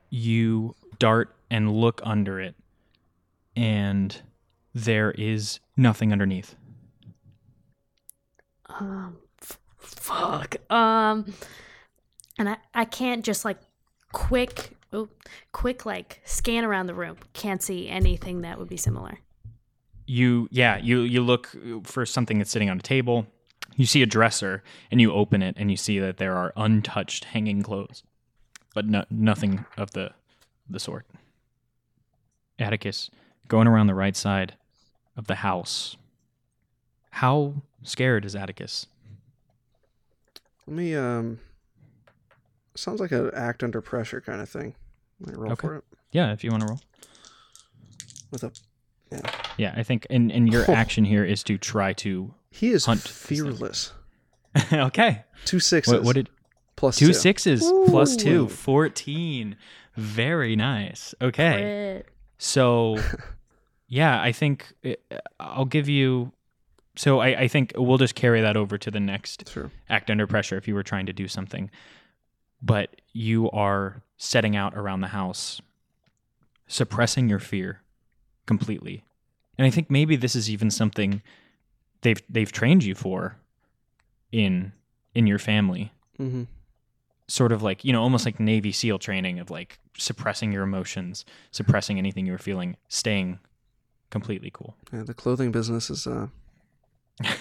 Speaker 1: You dart and look under it, and there is nothing underneath.
Speaker 3: Um, fuck. Um, and I, I can't just like quick, oh, quick like scan around the room. Can't see anything that would be similar.
Speaker 1: you yeah you you look for something that's sitting on a table you see a dresser and you open it and you see that there are untouched hanging clothes but no, nothing of the the sort atticus going around the right side of the house how scared is atticus
Speaker 2: Let me um. Sounds like an act under pressure kind of thing. Let me roll
Speaker 1: Okay.
Speaker 2: for it
Speaker 1: yeah if you want to roll
Speaker 2: with a. Yeah.
Speaker 1: yeah i think and, and your action here is to try to
Speaker 2: He is
Speaker 1: Hunt
Speaker 2: fearless.
Speaker 1: okay
Speaker 2: Two sixes.
Speaker 1: what, what did
Speaker 2: plus
Speaker 1: two
Speaker 2: two.
Speaker 1: sixes plus two 14 very nice okay
Speaker 3: Crit.
Speaker 1: So, yeah, I think uh, I'll give you. So I, I think we'll just carry that over to the next
Speaker 2: Sure.
Speaker 1: act under pressure if you were trying to do something. But you are setting out around the house, suppressing your fear completely. And I think maybe this is even something they've they've trained you for in in your family
Speaker 2: Mm-hmm.
Speaker 1: sort of like you know almost like navy seal training of like suppressing your emotions suppressing anything you're feeling staying completely cool
Speaker 2: Yeah, the clothing business is uh,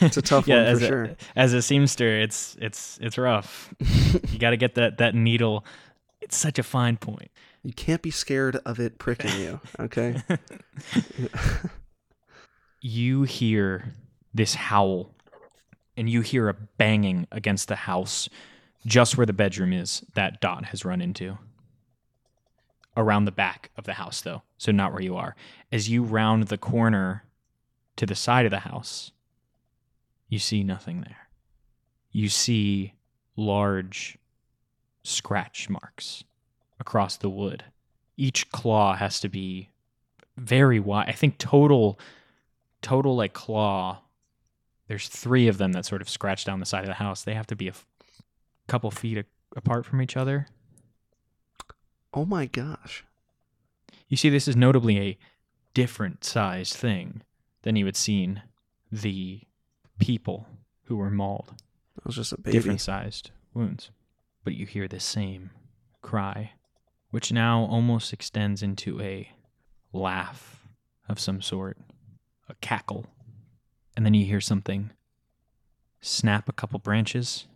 Speaker 2: it's a tough one
Speaker 1: as
Speaker 2: for
Speaker 1: a,
Speaker 2: sure.
Speaker 1: as a seamster it's it's it's rough you got to get that that needle it's such a fine point
Speaker 2: You can't be scared of it pricking you. Okay.
Speaker 1: you hear this howl and you hear a banging against the house just where the bedroom is that Dot has run into. Around the back of the house, though, so not where you are. As you round the corner to the side of the house, you see nothing there. You see large scratch marks across the wood. Each claw has to be very wide. I think total total like claw there's three of them that sort of scratch down the side of the house they have to be a f- couple feet a- apart from each other
Speaker 2: oh my gosh.
Speaker 1: you see this is notably a different sized thing than you had seen the people who were mauled.
Speaker 2: That was just a baby.
Speaker 1: different sized wounds. But you hear the same cry which now almost extends into a laugh of some sort a cackle. And then you hear something snap a couple branches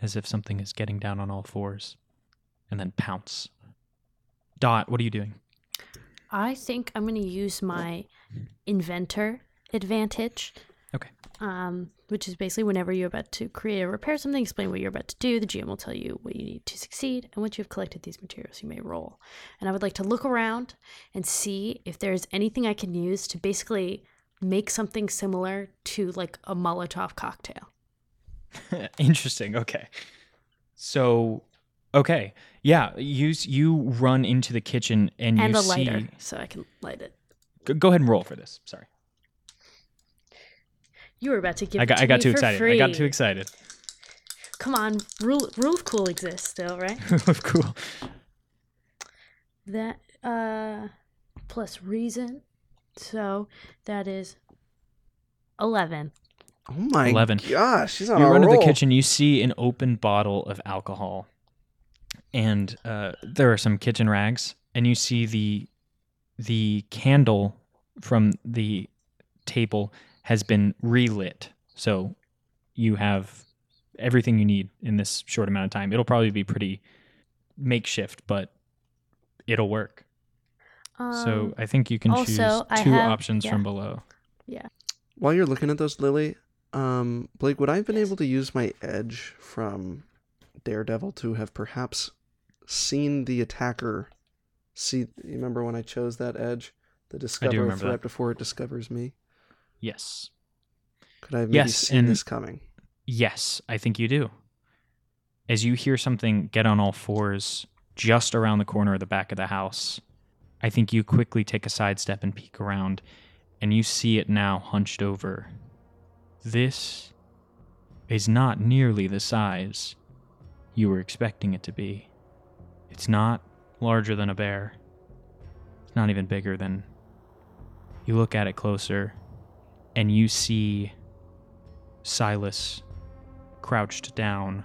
Speaker 1: as if something is getting down on all fours and then pounce. Dot what are you doing?
Speaker 3: I think I'm going to use my inventor advantage
Speaker 1: Okay.
Speaker 3: Um, which is basically whenever you're about to create or repair something, explain what you're about to do. The GM will tell you what you need to succeed, and once you've collected these materials, you may roll. And I would like to look around and see if there's anything I can use to basically make something similar to like a Molotov cocktail.
Speaker 1: Interesting. Okay. So, okay, yeah, you you run into the kitchen and you
Speaker 3: and a
Speaker 1: see.
Speaker 3: lighter, so I can light it.
Speaker 1: Go ahead and roll for this. Sorry,
Speaker 3: You were about to give
Speaker 1: I
Speaker 3: it
Speaker 1: got
Speaker 3: to
Speaker 1: I got
Speaker 3: me
Speaker 1: too excited.
Speaker 3: Free.
Speaker 1: I got too excited.
Speaker 3: Come on, rule rule of cool exists still, right?
Speaker 1: Rule of cool.
Speaker 3: that uh plus reason, so that is eleven.
Speaker 2: Oh my
Speaker 1: 11.
Speaker 2: gosh, she's on
Speaker 1: you
Speaker 2: a
Speaker 1: run to the kitchen. You see an open bottle of alcohol, and uh, there are some kitchen rags, and you see the the candle from the table has been relit. So you have everything you need in this short amount of time. It'll probably be pretty makeshift, but it'll work.
Speaker 3: Um,
Speaker 1: so I think you can choose
Speaker 3: also, I
Speaker 1: two
Speaker 3: have-
Speaker 1: options
Speaker 3: yeah.
Speaker 1: from below. Yeah.
Speaker 2: While you're looking at those, Lily, um, Blake, would I have been able to use my edge from Daredevil to have perhaps seen the attacker? See, you remember when I chose that edge? The discover a threat
Speaker 1: that.
Speaker 2: before it discovers me.
Speaker 1: Yes.
Speaker 2: Could I have
Speaker 1: Yes,
Speaker 2: seen
Speaker 1: and-
Speaker 2: this coming?
Speaker 1: Yes, I think you do. As you hear something get on all fours just around the corner of the back of the house, I think you quickly take a sidestep and peek around, and you see it now hunched over. This is not nearly the size you were expecting it to be. It's not larger than a bear. It's not even bigger than. You look at it closer, and you see Silas crouched down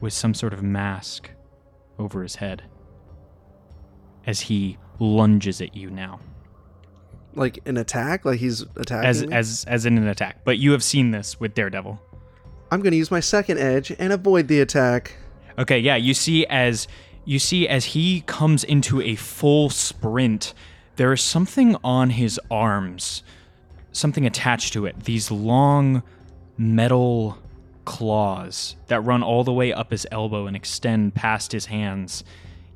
Speaker 1: with some sort of mask over his head as he lunges at you now
Speaker 2: Like an attack? Like he's attacking
Speaker 1: as
Speaker 2: me?
Speaker 1: as as in an attack but you have seen this with daredevil
Speaker 2: I'm going to use my second edge and avoid the attack.
Speaker 1: okay yeah you see as you see as he comes into a full sprint there is something on his arms something attached to it these long metal claws that run all the way up his elbow and extend past his hands.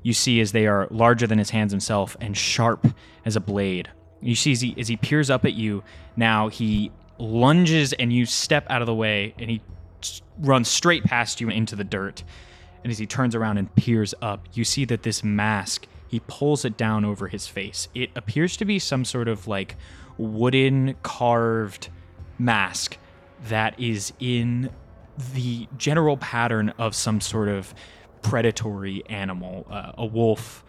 Speaker 1: You see as they are larger than his hands himself and sharp as a blade. You see as he, as he peers up at you, now he lunges and you step out of the way and he runs straight past you and into the dirt. And as he turns around and peers up, you see that this mask, he pulls it down over his face. It appears to be some sort of like wooden carved mask that is in the general pattern of some sort of predatory animal, uh, a wolf,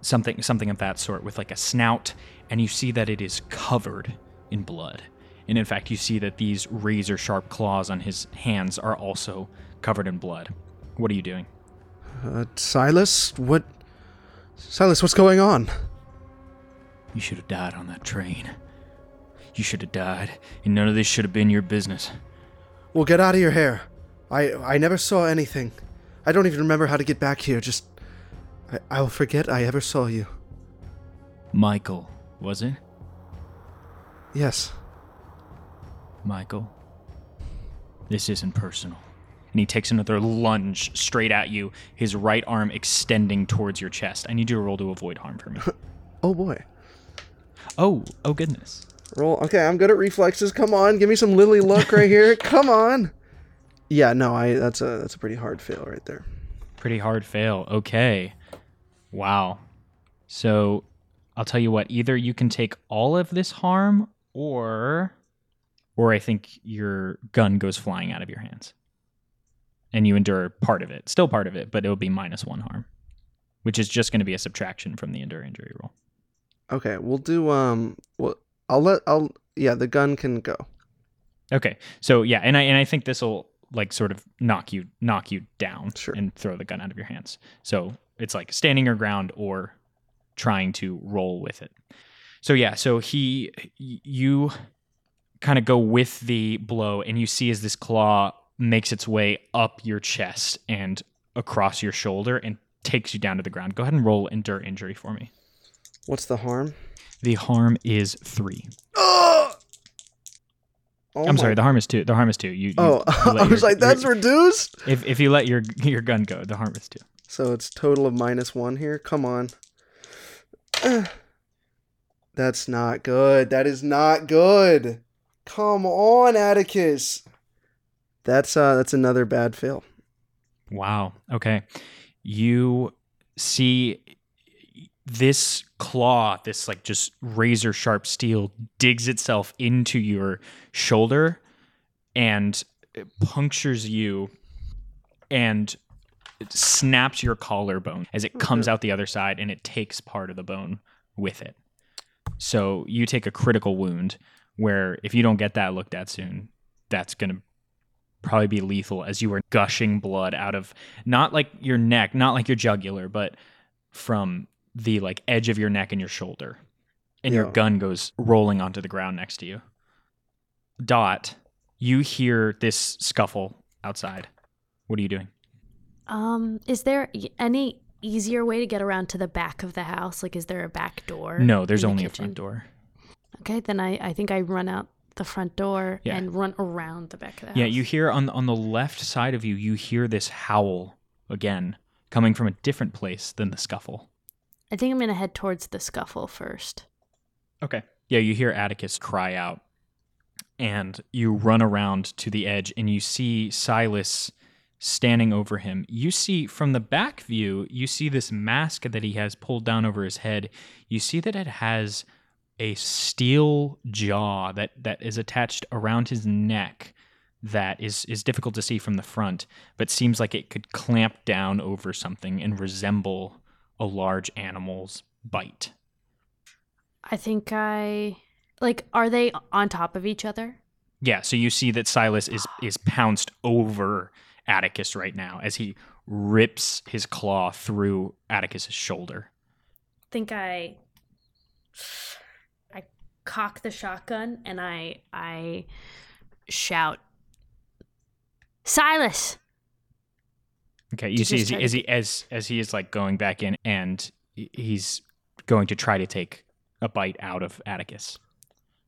Speaker 1: something something of that sort with like a snout and you see that it is covered in blood. And in fact, you see that these razor sharp claws on his hands are also covered in blood. What are you doing?
Speaker 2: Uh, Silas, what? Silas, what's going on?
Speaker 1: You should have died on that train. You should have died, and none of this should have been your business.
Speaker 2: Well, get out of your hair. I I never saw anything. I don't even remember how to get back here. Just I, I'll forget I ever saw you.
Speaker 1: Michael, was it?
Speaker 2: Yes.
Speaker 1: Michael, this isn't personal. And he takes another lunge straight at you, his right arm extending towards your chest. I need you to roll to avoid harm for me.
Speaker 2: Oh boy.
Speaker 1: oh, oh goodness.
Speaker 2: Roll. Okay, I'm good at reflexes. Come on, give me some Lily luck right here. Come on. Yeah, no, I that's a that's a pretty hard fail right there.
Speaker 1: Pretty hard fail. Okay. Wow. So I'll tell you what, either you can take all of this harm or or I think your gun goes flying out of your hands. And you endure part of it. Still part of it, but it'll be minus 1 harm, which is just going to be a subtraction from the endure injury roll.
Speaker 2: Okay, we'll do um well I'll let I'll yeah, the gun can go.
Speaker 1: Okay. So yeah, and I and I think this will like sort of knock you knock you down
Speaker 2: Sure.
Speaker 1: and throw the gun out of your hands. So it's like standing your ground or trying to roll with it. So yeah, so he you kind of go with the blow and you see as this claw makes its way up your chest and across your shoulder and takes you down to the ground. Go ahead and roll endure injury for me.
Speaker 2: What's the harm?
Speaker 1: The harm is 3.
Speaker 2: Oh! Oh
Speaker 1: I'm
Speaker 2: my-
Speaker 1: sorry. The harm is two. The harm is two. You. you-
Speaker 2: Oh,
Speaker 1: you
Speaker 2: I was
Speaker 1: your-
Speaker 2: like, that's
Speaker 1: your-
Speaker 2: reduced.
Speaker 1: if if you let your your gun go, the harm is two.
Speaker 2: So it's total of minus one here. Come on. That's not good. That is not good. Come on, Atticus. That's uh that's another bad fail.
Speaker 1: Wow. Okay. You see this claw, this like just razor sharp steel, digs itself into your shoulder and it punctures you and it snaps your collarbone as it comes out the other side and it takes part of the bone with it. So you take a critical wound where if you don't get that looked at soon, that's going to probably be lethal as you are gushing blood out of not like your neck, not like your jugular, but from the like edge of your neck and your shoulder. And your gun goes rolling onto the ground next to you. Dot, you hear this scuffle outside. What are you doing?
Speaker 3: Um, is there any easier way to get around to the back of the house? Like, is there a back door?
Speaker 1: No, there's
Speaker 3: in the
Speaker 1: only a front door.
Speaker 3: Okay, then I, I think I run out the front door
Speaker 1: Yeah.
Speaker 3: and run around the back of the house.
Speaker 1: Yeah, you hear on on the left side of you, you hear this howl again, coming from a different place than the scuffle.
Speaker 3: I think I'm gonna head towards the scuffle first.
Speaker 1: Okay. Yeah, you hear Atticus cry out, and you run around to the edge, and you see Silas standing over him. You see from the back view, you see this mask that he has pulled down over his head. You see that it has a steel jaw that that is attached around his neck that is is difficult to see from the front, but seems like it could clamp down over something and resemble a large animal's bite.
Speaker 3: I think I like. Are they on top of each other?
Speaker 1: Yeah, so you see that Silas is is pounced over Atticus right now as he rips his claw through Atticus's shoulder.
Speaker 3: I think I I cock the shotgun and I I shout Silas.
Speaker 1: Okay, you
Speaker 3: To
Speaker 1: see
Speaker 3: just
Speaker 1: as he,
Speaker 3: try to
Speaker 1: as he as as he is like going back in and he's going to try to take a bite out of Atticus.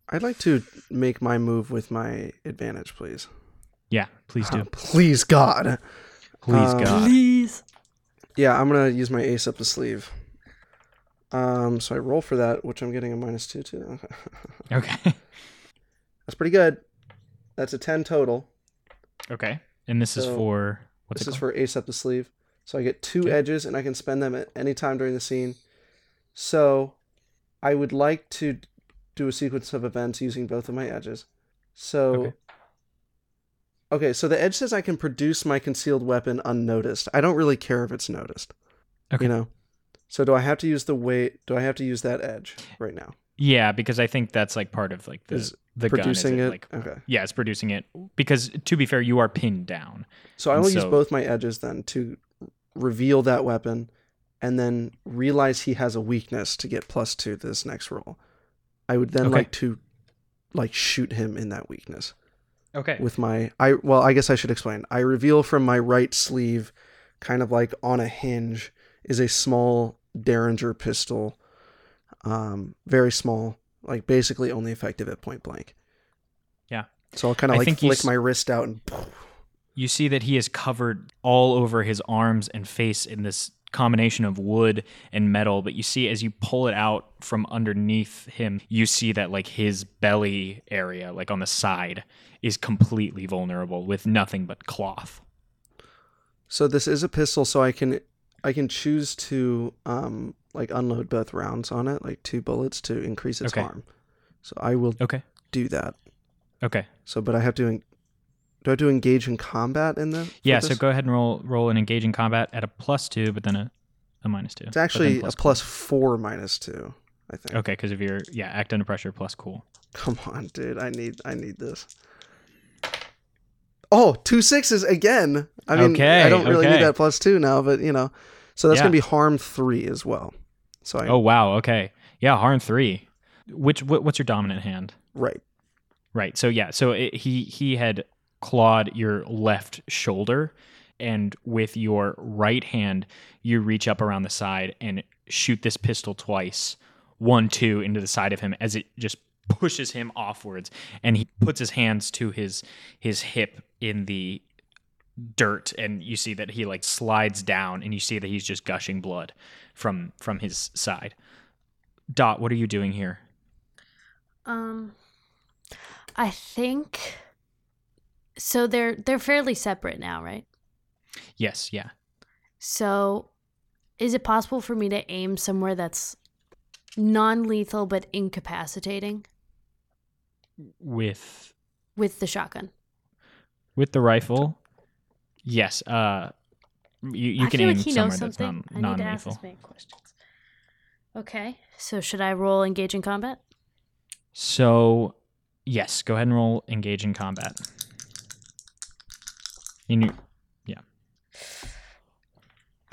Speaker 2: I'd like to make my move with my advantage, please.
Speaker 1: Yeah, please do.
Speaker 2: Oh, please God.
Speaker 1: Please
Speaker 2: um,
Speaker 1: God.
Speaker 3: Please.
Speaker 2: Yeah, I'm gonna use my ace up the sleeve. Um, so I roll for that, which I'm getting a minus two to.
Speaker 1: Okay.
Speaker 2: That's pretty good. That's a ten total.
Speaker 1: Okay. And this is for what's
Speaker 2: this is for ace up the sleeve. So I get two
Speaker 1: Okay.
Speaker 2: edges, and I can spend them at any time during the scene. So I would like to do a sequence of events using both of my edges. So
Speaker 1: Okay.
Speaker 2: okay, so the edge says I can produce my concealed weapon unnoticed. I don't really care if it's noticed.
Speaker 1: Okay.
Speaker 2: You know. So do I have to use the weight? Do I have to use that edge right now?
Speaker 1: Yeah, because I think that's like part of like the
Speaker 2: Is
Speaker 1: the gun, is
Speaker 2: Producing it.
Speaker 1: like
Speaker 2: okay.
Speaker 1: yeah, it's producing it because to be fair, you are pinned down.
Speaker 2: So I will use both my edges then to reveal that weapon and then realize he has a weakness to get plus two to this next roll. I would then
Speaker 1: Okay.
Speaker 2: like to like shoot him in that weakness
Speaker 1: Okay.
Speaker 2: with my I well, I guess I should explain. I reveal from my right sleeve, kind of like on a hinge, is a small Derringer pistol. Um, very small, like basically only effective at point blank.
Speaker 1: Yeah.
Speaker 2: So I'll kind of like flick my wrist out and
Speaker 1: You see that he is covered all over his arms and face in this combination of wood and metal, but you see as you pull it out from underneath him, you see that like his belly area, like on the side, is completely vulnerable with nothing but cloth.
Speaker 2: So this is a pistol, so I can I can choose to um like unload both rounds on it, like two bullets to increase its
Speaker 1: Okay.
Speaker 2: harm. So I will
Speaker 1: Okay.
Speaker 2: do that.
Speaker 1: Okay.
Speaker 2: So, but I have to en- do I have to engage in combat in the
Speaker 1: Yeah, so go ahead and roll roll an engaging combat at a plus two, but then a, a minus two.
Speaker 2: It's actually a plus four minus two. I think.
Speaker 1: Okay, because if you're yeah, act under pressure plus cool.
Speaker 2: Come on, dude. I need I need this. Oh, two sixes again. I mean,
Speaker 1: Okay,
Speaker 2: I don't really
Speaker 1: okay.
Speaker 2: need that plus two now, but you know, so that's
Speaker 1: Yeah.
Speaker 2: gonna be harm three as well. So I
Speaker 1: Oh wow, okay. Yeah, harm three. Which what, what's your dominant hand?
Speaker 2: right.
Speaker 1: Right. So yeah. So it, he he had clawed your left shoulder, and with your right hand, you reach up around the side and shoot this pistol twice, one two into the side of him as it just pushes him offwards, and he puts his hands to his his hip in the dirt, and you see that he like slides down, and you see that he's just gushing blood from from his side. Dot, what are you doing here?
Speaker 3: Um, I think so. They're they're fairly separate now, right?
Speaker 1: Yes, yeah.
Speaker 3: So, is it possible for me to aim somewhere that's non-lethal but incapacitating
Speaker 1: With
Speaker 3: with the shotgun?
Speaker 1: with the rifle, yes. Uh, you you
Speaker 3: I
Speaker 1: can
Speaker 3: feel
Speaker 1: aim
Speaker 3: like he
Speaker 1: somewhere
Speaker 3: knows
Speaker 1: that's
Speaker 3: something.
Speaker 1: non
Speaker 3: I need to ask
Speaker 1: non-lethal.
Speaker 3: this man questions. Okay, so should I roll engage in combat?
Speaker 1: So, yes, go ahead and roll engage in combat. In your,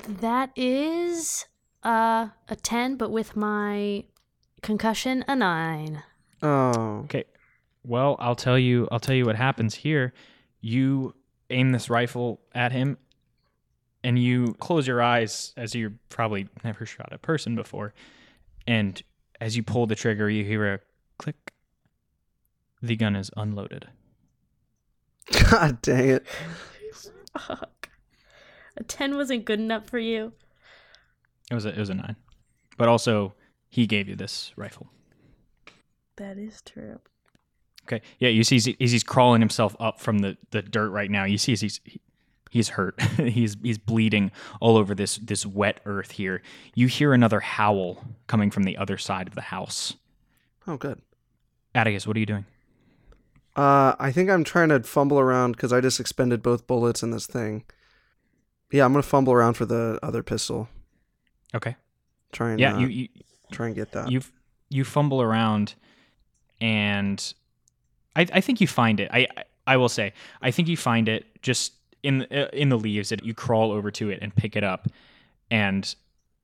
Speaker 3: That is uh, a ten, but with my concussion, a nine.
Speaker 2: Oh.
Speaker 1: okay. Well, I'll tell you. I'll tell you what happens here. You aim this rifle at him, and you close your eyes as you probably never shot a person before. And as you pull the trigger, you hear a click. The gun is unloaded.
Speaker 2: God dang it.
Speaker 3: Fuck. A ten wasn't good enough for you.
Speaker 1: It was a it was a nine, but also he gave you this rifle.
Speaker 3: That is true.
Speaker 1: Okay. Yeah, you see, he's, he's crawling himself up from the, the dirt right now. You see, he's he's hurt. he's he's bleeding all over this this wet earth here. You hear another howl coming from the other side of the house.
Speaker 2: Oh, good.
Speaker 1: Atticus, what are you doing?
Speaker 2: Uh, I think I'm trying to fumble around because I just expended both bullets in this thing. Yeah, I'm gonna fumble around for the other pistol.
Speaker 1: Okay.
Speaker 2: Try and
Speaker 1: Yeah,
Speaker 2: uh,
Speaker 1: you you
Speaker 2: try and get that.
Speaker 1: you you fumble around, and I I think you find it. I I- I will say I think you find it just in uh, in the leaves. That you crawl over to it and pick it up, and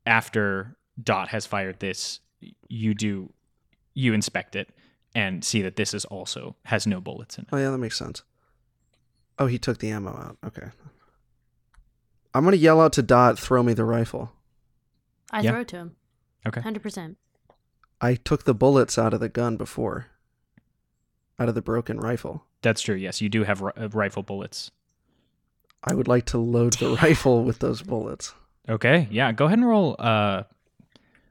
Speaker 1: after Dot has fired this, you do you inspect it and see that this is also has no bullets in it.
Speaker 2: Oh yeah, that makes sense. Oh, he took the ammo out. Okay. I'm gonna yell out to Dot, throw me the rifle.
Speaker 3: I
Speaker 1: Yeah.
Speaker 3: throw it to him.
Speaker 1: Okay.
Speaker 3: Hundred percent.
Speaker 2: I took the bullets out of the gun before. Out of the broken rifle.
Speaker 1: That's true. Yes, you do have ri- uh, rifle bullets.
Speaker 2: I would like to load the rifle with those bullets.
Speaker 1: Okay, yeah. Go ahead and roll. Uh,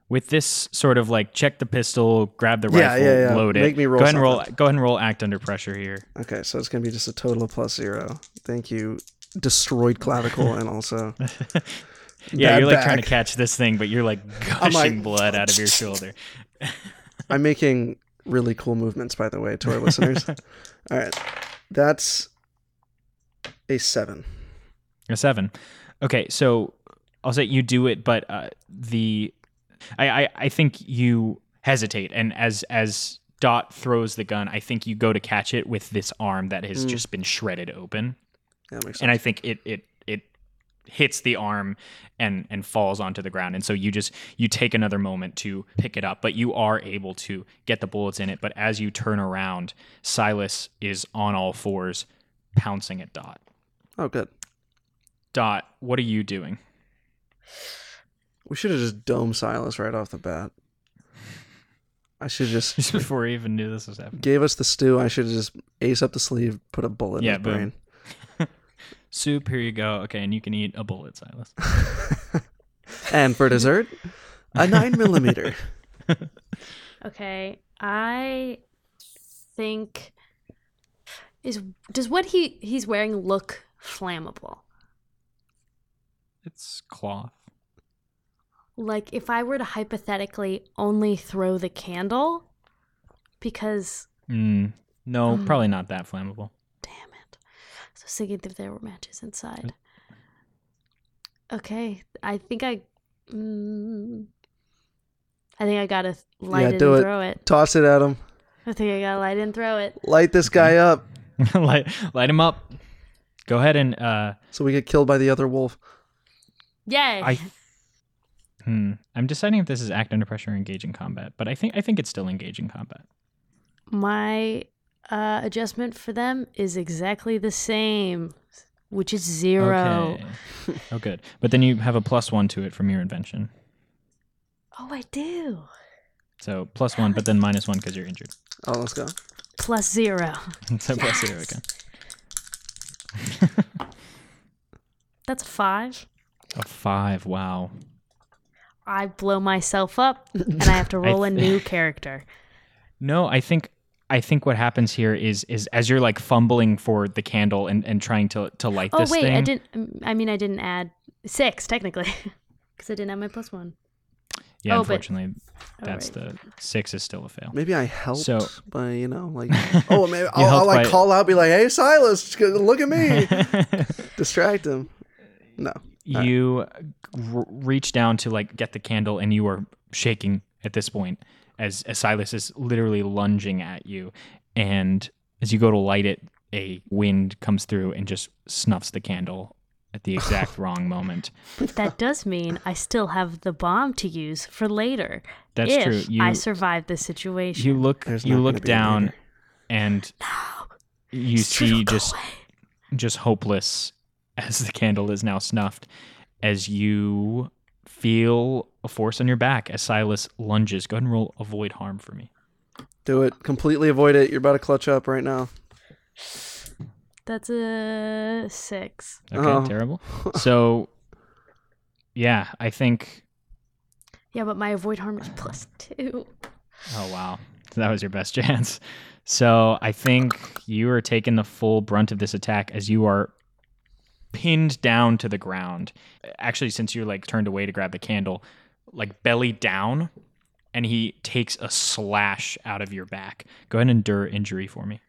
Speaker 1: with this sort of like check the pistol, grab the
Speaker 2: Yeah,
Speaker 1: rifle,
Speaker 2: yeah, yeah.
Speaker 1: load it.
Speaker 2: Make me roll
Speaker 1: Go ahead and roll. Go ahead and roll. Act under pressure here.
Speaker 2: Okay, so it's gonna be just a total of plus zero. Thank you, destroyed clavicle, and also
Speaker 1: yeah, you're like trying to catch this thing, but you're like gushing
Speaker 2: like-
Speaker 1: blood out of your shoulder.
Speaker 2: I'm making really cool movements, by the way, to our listeners. All right, that's a seven.
Speaker 1: A seven. Okay, so I'll say you do it, but uh, the I, I I think you hesitate, and as as Dot throws the gun, I think you go to catch it with this arm that has
Speaker 2: Mm.
Speaker 1: just been shredded open.
Speaker 2: Yeah, that makes sense.
Speaker 1: and I think it it hits the arm and and falls onto the ground and so you just you take another moment to pick it up but you are able to get the bullets in it but as you turn around Silas is on all fours pouncing at Dot
Speaker 2: oh, good.
Speaker 1: Dot what are you doing
Speaker 2: We should have just dome Silas right off the bat. I should just
Speaker 1: just before he even knew this was happening
Speaker 2: gave us the stew. I should have just ace up the sleeve, put a bullet
Speaker 1: Yeah,
Speaker 2: in his
Speaker 1: boom.
Speaker 2: brain.
Speaker 1: Soup here you go okay and you can eat a bullet Silas
Speaker 2: and for dessert, a nine millimeter.
Speaker 3: Okay, I think is does what he he's wearing look flammable?
Speaker 1: it's cloth
Speaker 3: Like if I were to hypothetically only throw the candle, because
Speaker 1: mm, no
Speaker 3: Mm.
Speaker 1: probably not that flammable
Speaker 3: damn it, so I thinking if there were matches inside. Okay, I think I, mm, I think I gotta light
Speaker 2: Yeah,
Speaker 3: it
Speaker 2: do
Speaker 3: and
Speaker 2: it.
Speaker 3: throw it.
Speaker 2: Toss it at him.
Speaker 3: I think I gotta light and throw it.
Speaker 2: Light this guy up
Speaker 1: light light him up go ahead and uh
Speaker 2: so we get killed by the other wolf.
Speaker 3: Yay!
Speaker 1: I hmm, I'm deciding if this is act under pressure or engage in combat, but I think I think it's still engage in combat.
Speaker 3: My uh, adjustment for them is exactly the same, which is zero.
Speaker 1: Okay. oh, good. But then you have a plus one to it from your invention,
Speaker 3: Oh, I do.
Speaker 1: so plus one, but then minus one because you're injured.
Speaker 2: Oh, let's go.
Speaker 3: Plus zero.
Speaker 1: so plus zero again.
Speaker 3: That's a five.
Speaker 1: A five. Wow.
Speaker 3: I blow myself up and I have to roll a new character.
Speaker 1: No, I think I think what happens here is is as you're like fumbling for the candle and, and trying to to light
Speaker 3: Oh
Speaker 1: this
Speaker 3: wait,
Speaker 1: thing.
Speaker 3: I didn't. um, I mean, I didn't add six technically because I didn't have my plus one.
Speaker 1: yeah,
Speaker 3: oh,
Speaker 1: unfortunately,
Speaker 3: Oh,
Speaker 1: that's
Speaker 3: right.
Speaker 1: the six is still a fail.
Speaker 2: Maybe I helped
Speaker 1: So-
Speaker 2: by you know like oh maybe I'll,
Speaker 1: helped
Speaker 2: I'll like
Speaker 1: by-
Speaker 2: call out, be like, hey Silas, look at me, distract him. No,
Speaker 1: you r- reach down to like get the candle and you are shaking at this point as, as Silas is literally lunging at you and as you go to light it a wind comes through and just snuffs the candle at the exact wrong moment.
Speaker 3: But that does mean I still have the bomb to use for later.
Speaker 1: That's
Speaker 3: if
Speaker 1: true. You
Speaker 3: I survive this situation.
Speaker 1: you look
Speaker 2: there's
Speaker 1: you look
Speaker 2: gonna be a
Speaker 1: down
Speaker 2: later.
Speaker 1: and you
Speaker 3: It's
Speaker 1: see just
Speaker 3: away.
Speaker 1: just hopeless as the candle is now snuffed as you feel a force on your back as Silas lunges. Go ahead and roll avoid harm for me.
Speaker 2: Do it. Completely avoid it. You're about to clutch up right now.
Speaker 3: That's a six.
Speaker 1: Okay,
Speaker 2: Oh.
Speaker 1: terrible. So yeah, I think
Speaker 3: Yeah, but my avoid harm is plus two.
Speaker 1: oh wow. That was your best chance. So I think you are taking the full brunt of this attack as you are pinned down to the ground. Actually, since you're like turned away to grab the candle, like belly down, and he takes a slash out of your back. Go ahead and endure injury for me.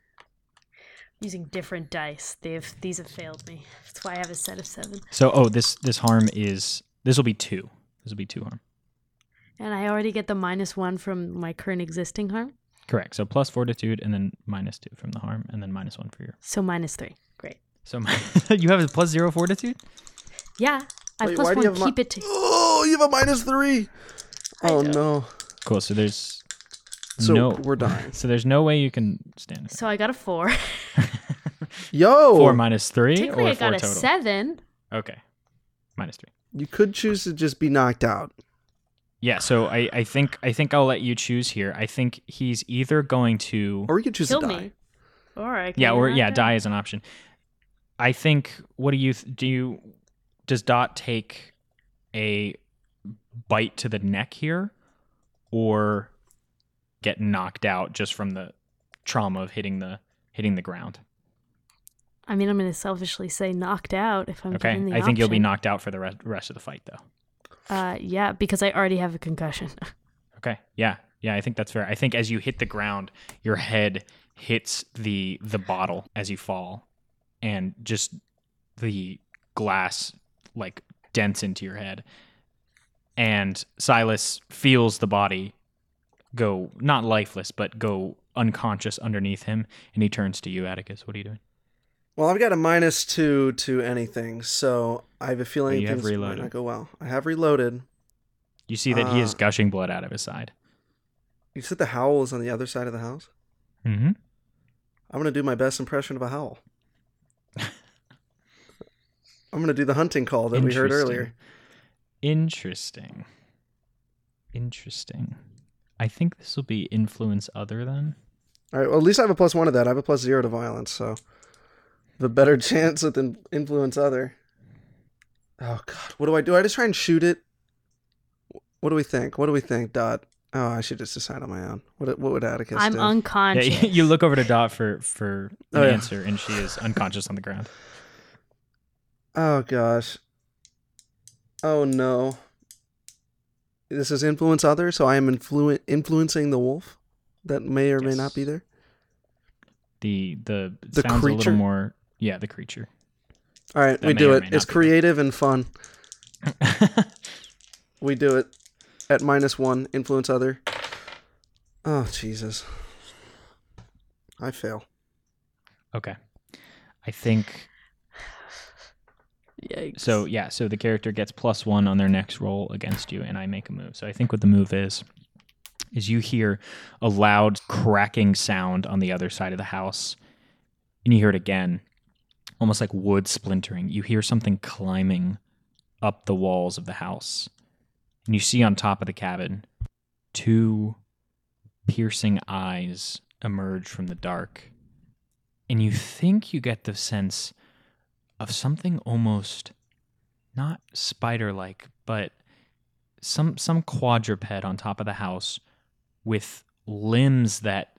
Speaker 3: Using different dice. They've these have failed me. That's why I have a set of seven.
Speaker 1: So oh, this this harm is this will be two. This will be two harm.
Speaker 3: And I already get the minus one from my current existing harm.
Speaker 1: Correct. So plus fortitude and then minus two from the harm, and then minus one for your.
Speaker 3: So minus three. Great.
Speaker 1: So you have a plus zero fortitude.
Speaker 3: Yeah. I
Speaker 2: Wait,
Speaker 3: plus
Speaker 2: why do you
Speaker 3: one
Speaker 2: have mi-
Speaker 3: keep it to
Speaker 2: Oh, you have a minus three. Oh no.
Speaker 1: Cool. So there's
Speaker 2: So
Speaker 1: no.
Speaker 2: we're dying.
Speaker 1: So there's no way you can stand.
Speaker 3: So I got a four.
Speaker 2: Yo,
Speaker 1: Four minus three
Speaker 3: Technically
Speaker 1: or
Speaker 3: I
Speaker 1: four
Speaker 3: got a
Speaker 1: total.
Speaker 3: seven.
Speaker 1: Okay, minus three.
Speaker 2: you could choose to just be knocked out.
Speaker 1: Yeah. So I, I think I think I'll let you choose here. I think he's either going to
Speaker 2: Or you could choose
Speaker 3: Kill
Speaker 2: to die.
Speaker 3: me. Or I can
Speaker 1: yeah or yeah die is an option. I think. What do you th- do? You does Dot take a bite to the neck here, or get knocked out just from the trauma of hitting the hitting the ground?
Speaker 3: I mean, I'm going to selfishly say knocked out if I'm
Speaker 1: Okay, I think you'll be knocked out for the rest, rest of the fight, though.
Speaker 3: Uh, yeah, because I already have a concussion.
Speaker 1: Okay, yeah, yeah, I think that's fair. I think as you hit the ground, your head hits the the bottle as you fall, and just the glass like dents into your head. And Silas feels the body go not lifeless, but go unconscious underneath him, and he turns to you, Atticus. What are you doing?
Speaker 2: Well, I've got a minus two to anything, so I have a feeling
Speaker 1: Oh, you have
Speaker 2: things might
Speaker 1: reloaded.
Speaker 2: not go well. I have reloaded.
Speaker 1: You see that he is
Speaker 2: Uh,
Speaker 1: gushing blood out of his side.
Speaker 2: You said the howl is on the other side of the house.
Speaker 1: Mm-hmm.
Speaker 2: I'm gonna do my best impression of a howl. I'm gonna do the hunting call that we heard earlier.
Speaker 1: Interesting. Interesting. I think this will be influence other than.
Speaker 2: All right. Well, at least I have a plus one to that. I have a plus zero to violence, so the better chance with influence other. Oh God, what do I do? I just try and shoot it. What do we think? What do we think, Dot? Oh, I should just decide on my own. What what would Atticus
Speaker 3: I'm
Speaker 2: do?
Speaker 1: Yeah,
Speaker 3: unconscious.
Speaker 1: you look over to Dot for for an
Speaker 2: Oh, yeah.
Speaker 1: answer, and she is unconscious on the ground.
Speaker 2: Oh gosh. Oh no. This is influence other, so I am influ- influencing the wolf that may or may not be there.
Speaker 1: The the,
Speaker 2: The
Speaker 1: sounds a
Speaker 2: creature?
Speaker 1: little more. Yeah, the creature.
Speaker 2: All right,
Speaker 1: That
Speaker 2: we do it. It's
Speaker 1: be there.
Speaker 2: creative and fun. We do it at minus one. Influence other. Oh Jesus. I fail.
Speaker 1: okay. I think
Speaker 3: Yikes.
Speaker 1: so. Yeah. So the character gets plus one on their next roll against you, and I make a move. So I think what the move is is you hear a loud cracking sound on the other side of the house, and you hear it again, almost like wood splintering. You hear something climbing up the walls of the house, and you see on top of the cabin two piercing eyes emerge from the dark. And you think you get the sense of something almost not spider like, but some some quadruped on top of the house with limbs that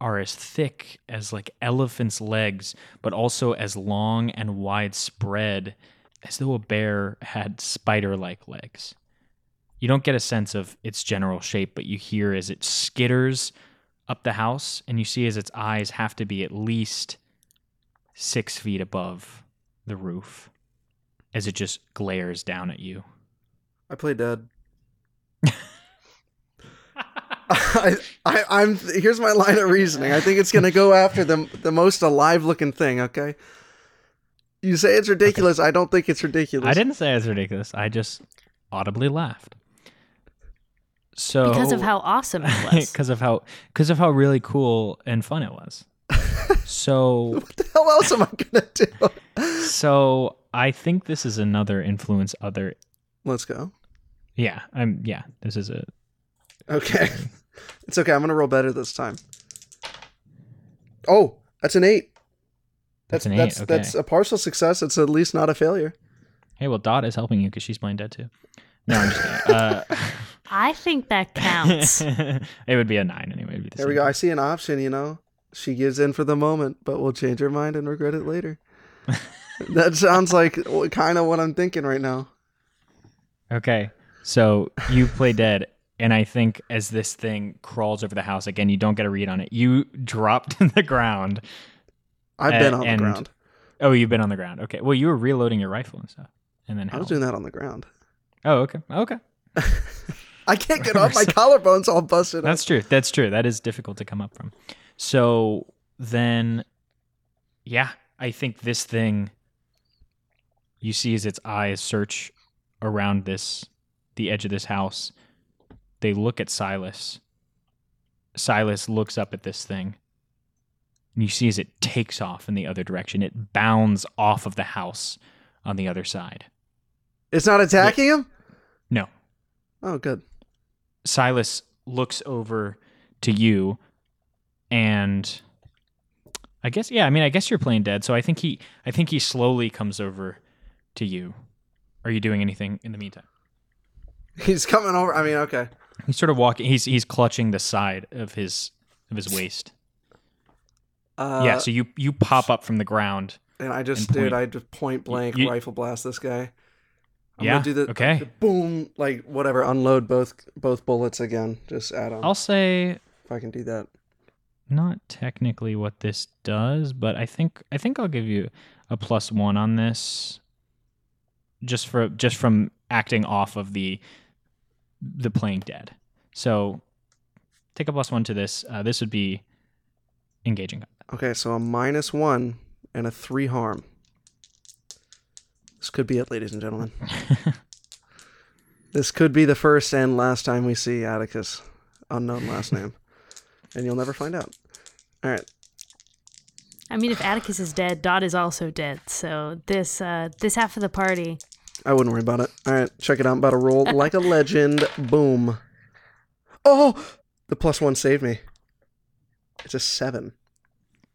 Speaker 1: are as thick as like elephant's legs, but also as long and widespread as though a bear had spider like legs. You don't get a sense of its general shape, but you hear as it skitters up the house, and you see as its eyes have to be at least six feet above the roof as it just glares down at you.
Speaker 2: I play dead. I, I, I'm. Here's my line of reasoning. I think it's gonna go after the the most alive looking thing. Okay. You say it's ridiculous. I don't think it's ridiculous.
Speaker 1: I didn't say it's ridiculous. I just audibly laughed. So
Speaker 3: because of how awesome it was.
Speaker 1: because of how because of how really cool and fun it was. So
Speaker 2: What the hell else am I gonna do?
Speaker 1: so I think this is another influence other
Speaker 2: Let's go.
Speaker 1: yeah, I'm yeah, this is a
Speaker 2: Okay. It's okay. I'm gonna roll better this time. Oh, that's an eight.
Speaker 1: That's
Speaker 2: That's
Speaker 1: an eight,
Speaker 2: that's
Speaker 1: okay.
Speaker 2: that's a partial success. It's at least not a failure.
Speaker 1: Hey, well Dot is helping you because she's playing dead too. No, I'm just kidding. Uh,
Speaker 3: I think that counts.
Speaker 1: it would be a nine anyway. The
Speaker 2: There we go. I see an option. You know, she gives in for the moment, but will change her mind and regret it later. that sounds like kind of what I'm thinking right now.
Speaker 1: Okay. So you play dead, and I think as this thing crawls over the house again, you don't get a read on it. You dropped in the ground.
Speaker 2: I've been on the ground.
Speaker 1: Oh, you've been on the ground. Okay. Well, you were reloading your rifle and stuff, and then
Speaker 2: I was doing that on the ground.
Speaker 1: Oh, okay. Okay.
Speaker 2: I can't get off. My collarbone's all busted. up.
Speaker 1: That's true. That's true. That is difficult to come up from. So then, yeah, I think this thing you see as its eyes search around this, the edge of this house. They look at Silas. Silas looks up at this thing. And you see as it takes off in the other direction. It bounds off of the house on the other side.
Speaker 2: It's not attacking him.
Speaker 1: No,
Speaker 2: Oh, good.
Speaker 1: Silas looks over to you and I guess yeah, I mean I guess you're playing dead, so I think he I think he slowly comes over to you. Are you doing anything in the meantime?
Speaker 2: He's coming over. I mean, okay.
Speaker 1: He's sort of walking he's he's clutching the side of his of his waist.
Speaker 2: Uh,
Speaker 1: yeah, so you you pop up from the ground.
Speaker 2: and I just,
Speaker 1: and
Speaker 2: dude, I just point blank
Speaker 1: you-
Speaker 2: rifle blast this guy. I'm
Speaker 1: Yeah,
Speaker 2: gonna do the
Speaker 1: okay.
Speaker 2: the boom, like whatever. Unload both both bullets again. Just add on.
Speaker 1: I'll say
Speaker 2: if I can do that.
Speaker 1: Not technically what this does, but I think I think I'll give you a plus one on this, just for just from acting off of the the playing dead. So take a plus one to this. Uh, this would be engaging.
Speaker 2: Okay, so a minus one and a three harm. This could be it, ladies and gentlemen. This could be the first and last time we see Atticus, unknown last name, and you'll never find out. All right,
Speaker 3: I mean, if Atticus is dead, Dot is also dead. So this uh, this half of the party.
Speaker 2: I wouldn't worry about it. All right, check it out. I'm about to roll like a legend. Boom. Oh, the plus one saved me. It's a seven.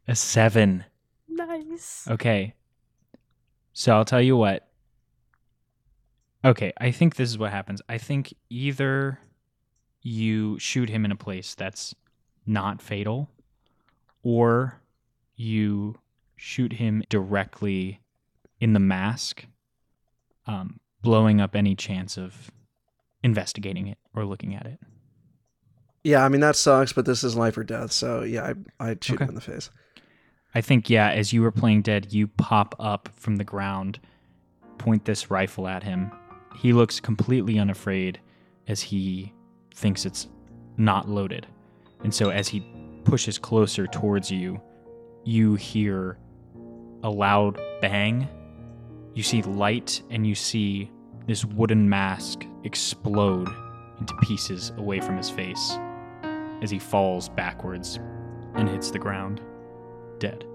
Speaker 1: A seven.
Speaker 3: Nice.
Speaker 1: Okay. So I'll tell you what. Okay, I think this is what happens. I think either you shoot him in a place that's not fatal, or you shoot him directly in the mask, um, blowing up any chance of investigating it or looking at it.
Speaker 2: Yeah, I mean that sucks, but this is life or death. So yeah, I I'd shoot
Speaker 1: Okay.
Speaker 2: him in the face.
Speaker 1: I think, yeah, as you were playing dead, you pop up from the ground, point this rifle at him. He looks completely unafraid as he thinks it's not loaded. And so as he pushes closer towards you, you hear a loud bang. You see light and you see this wooden mask explode into pieces away from his face as he falls backwards and hits the ground dead.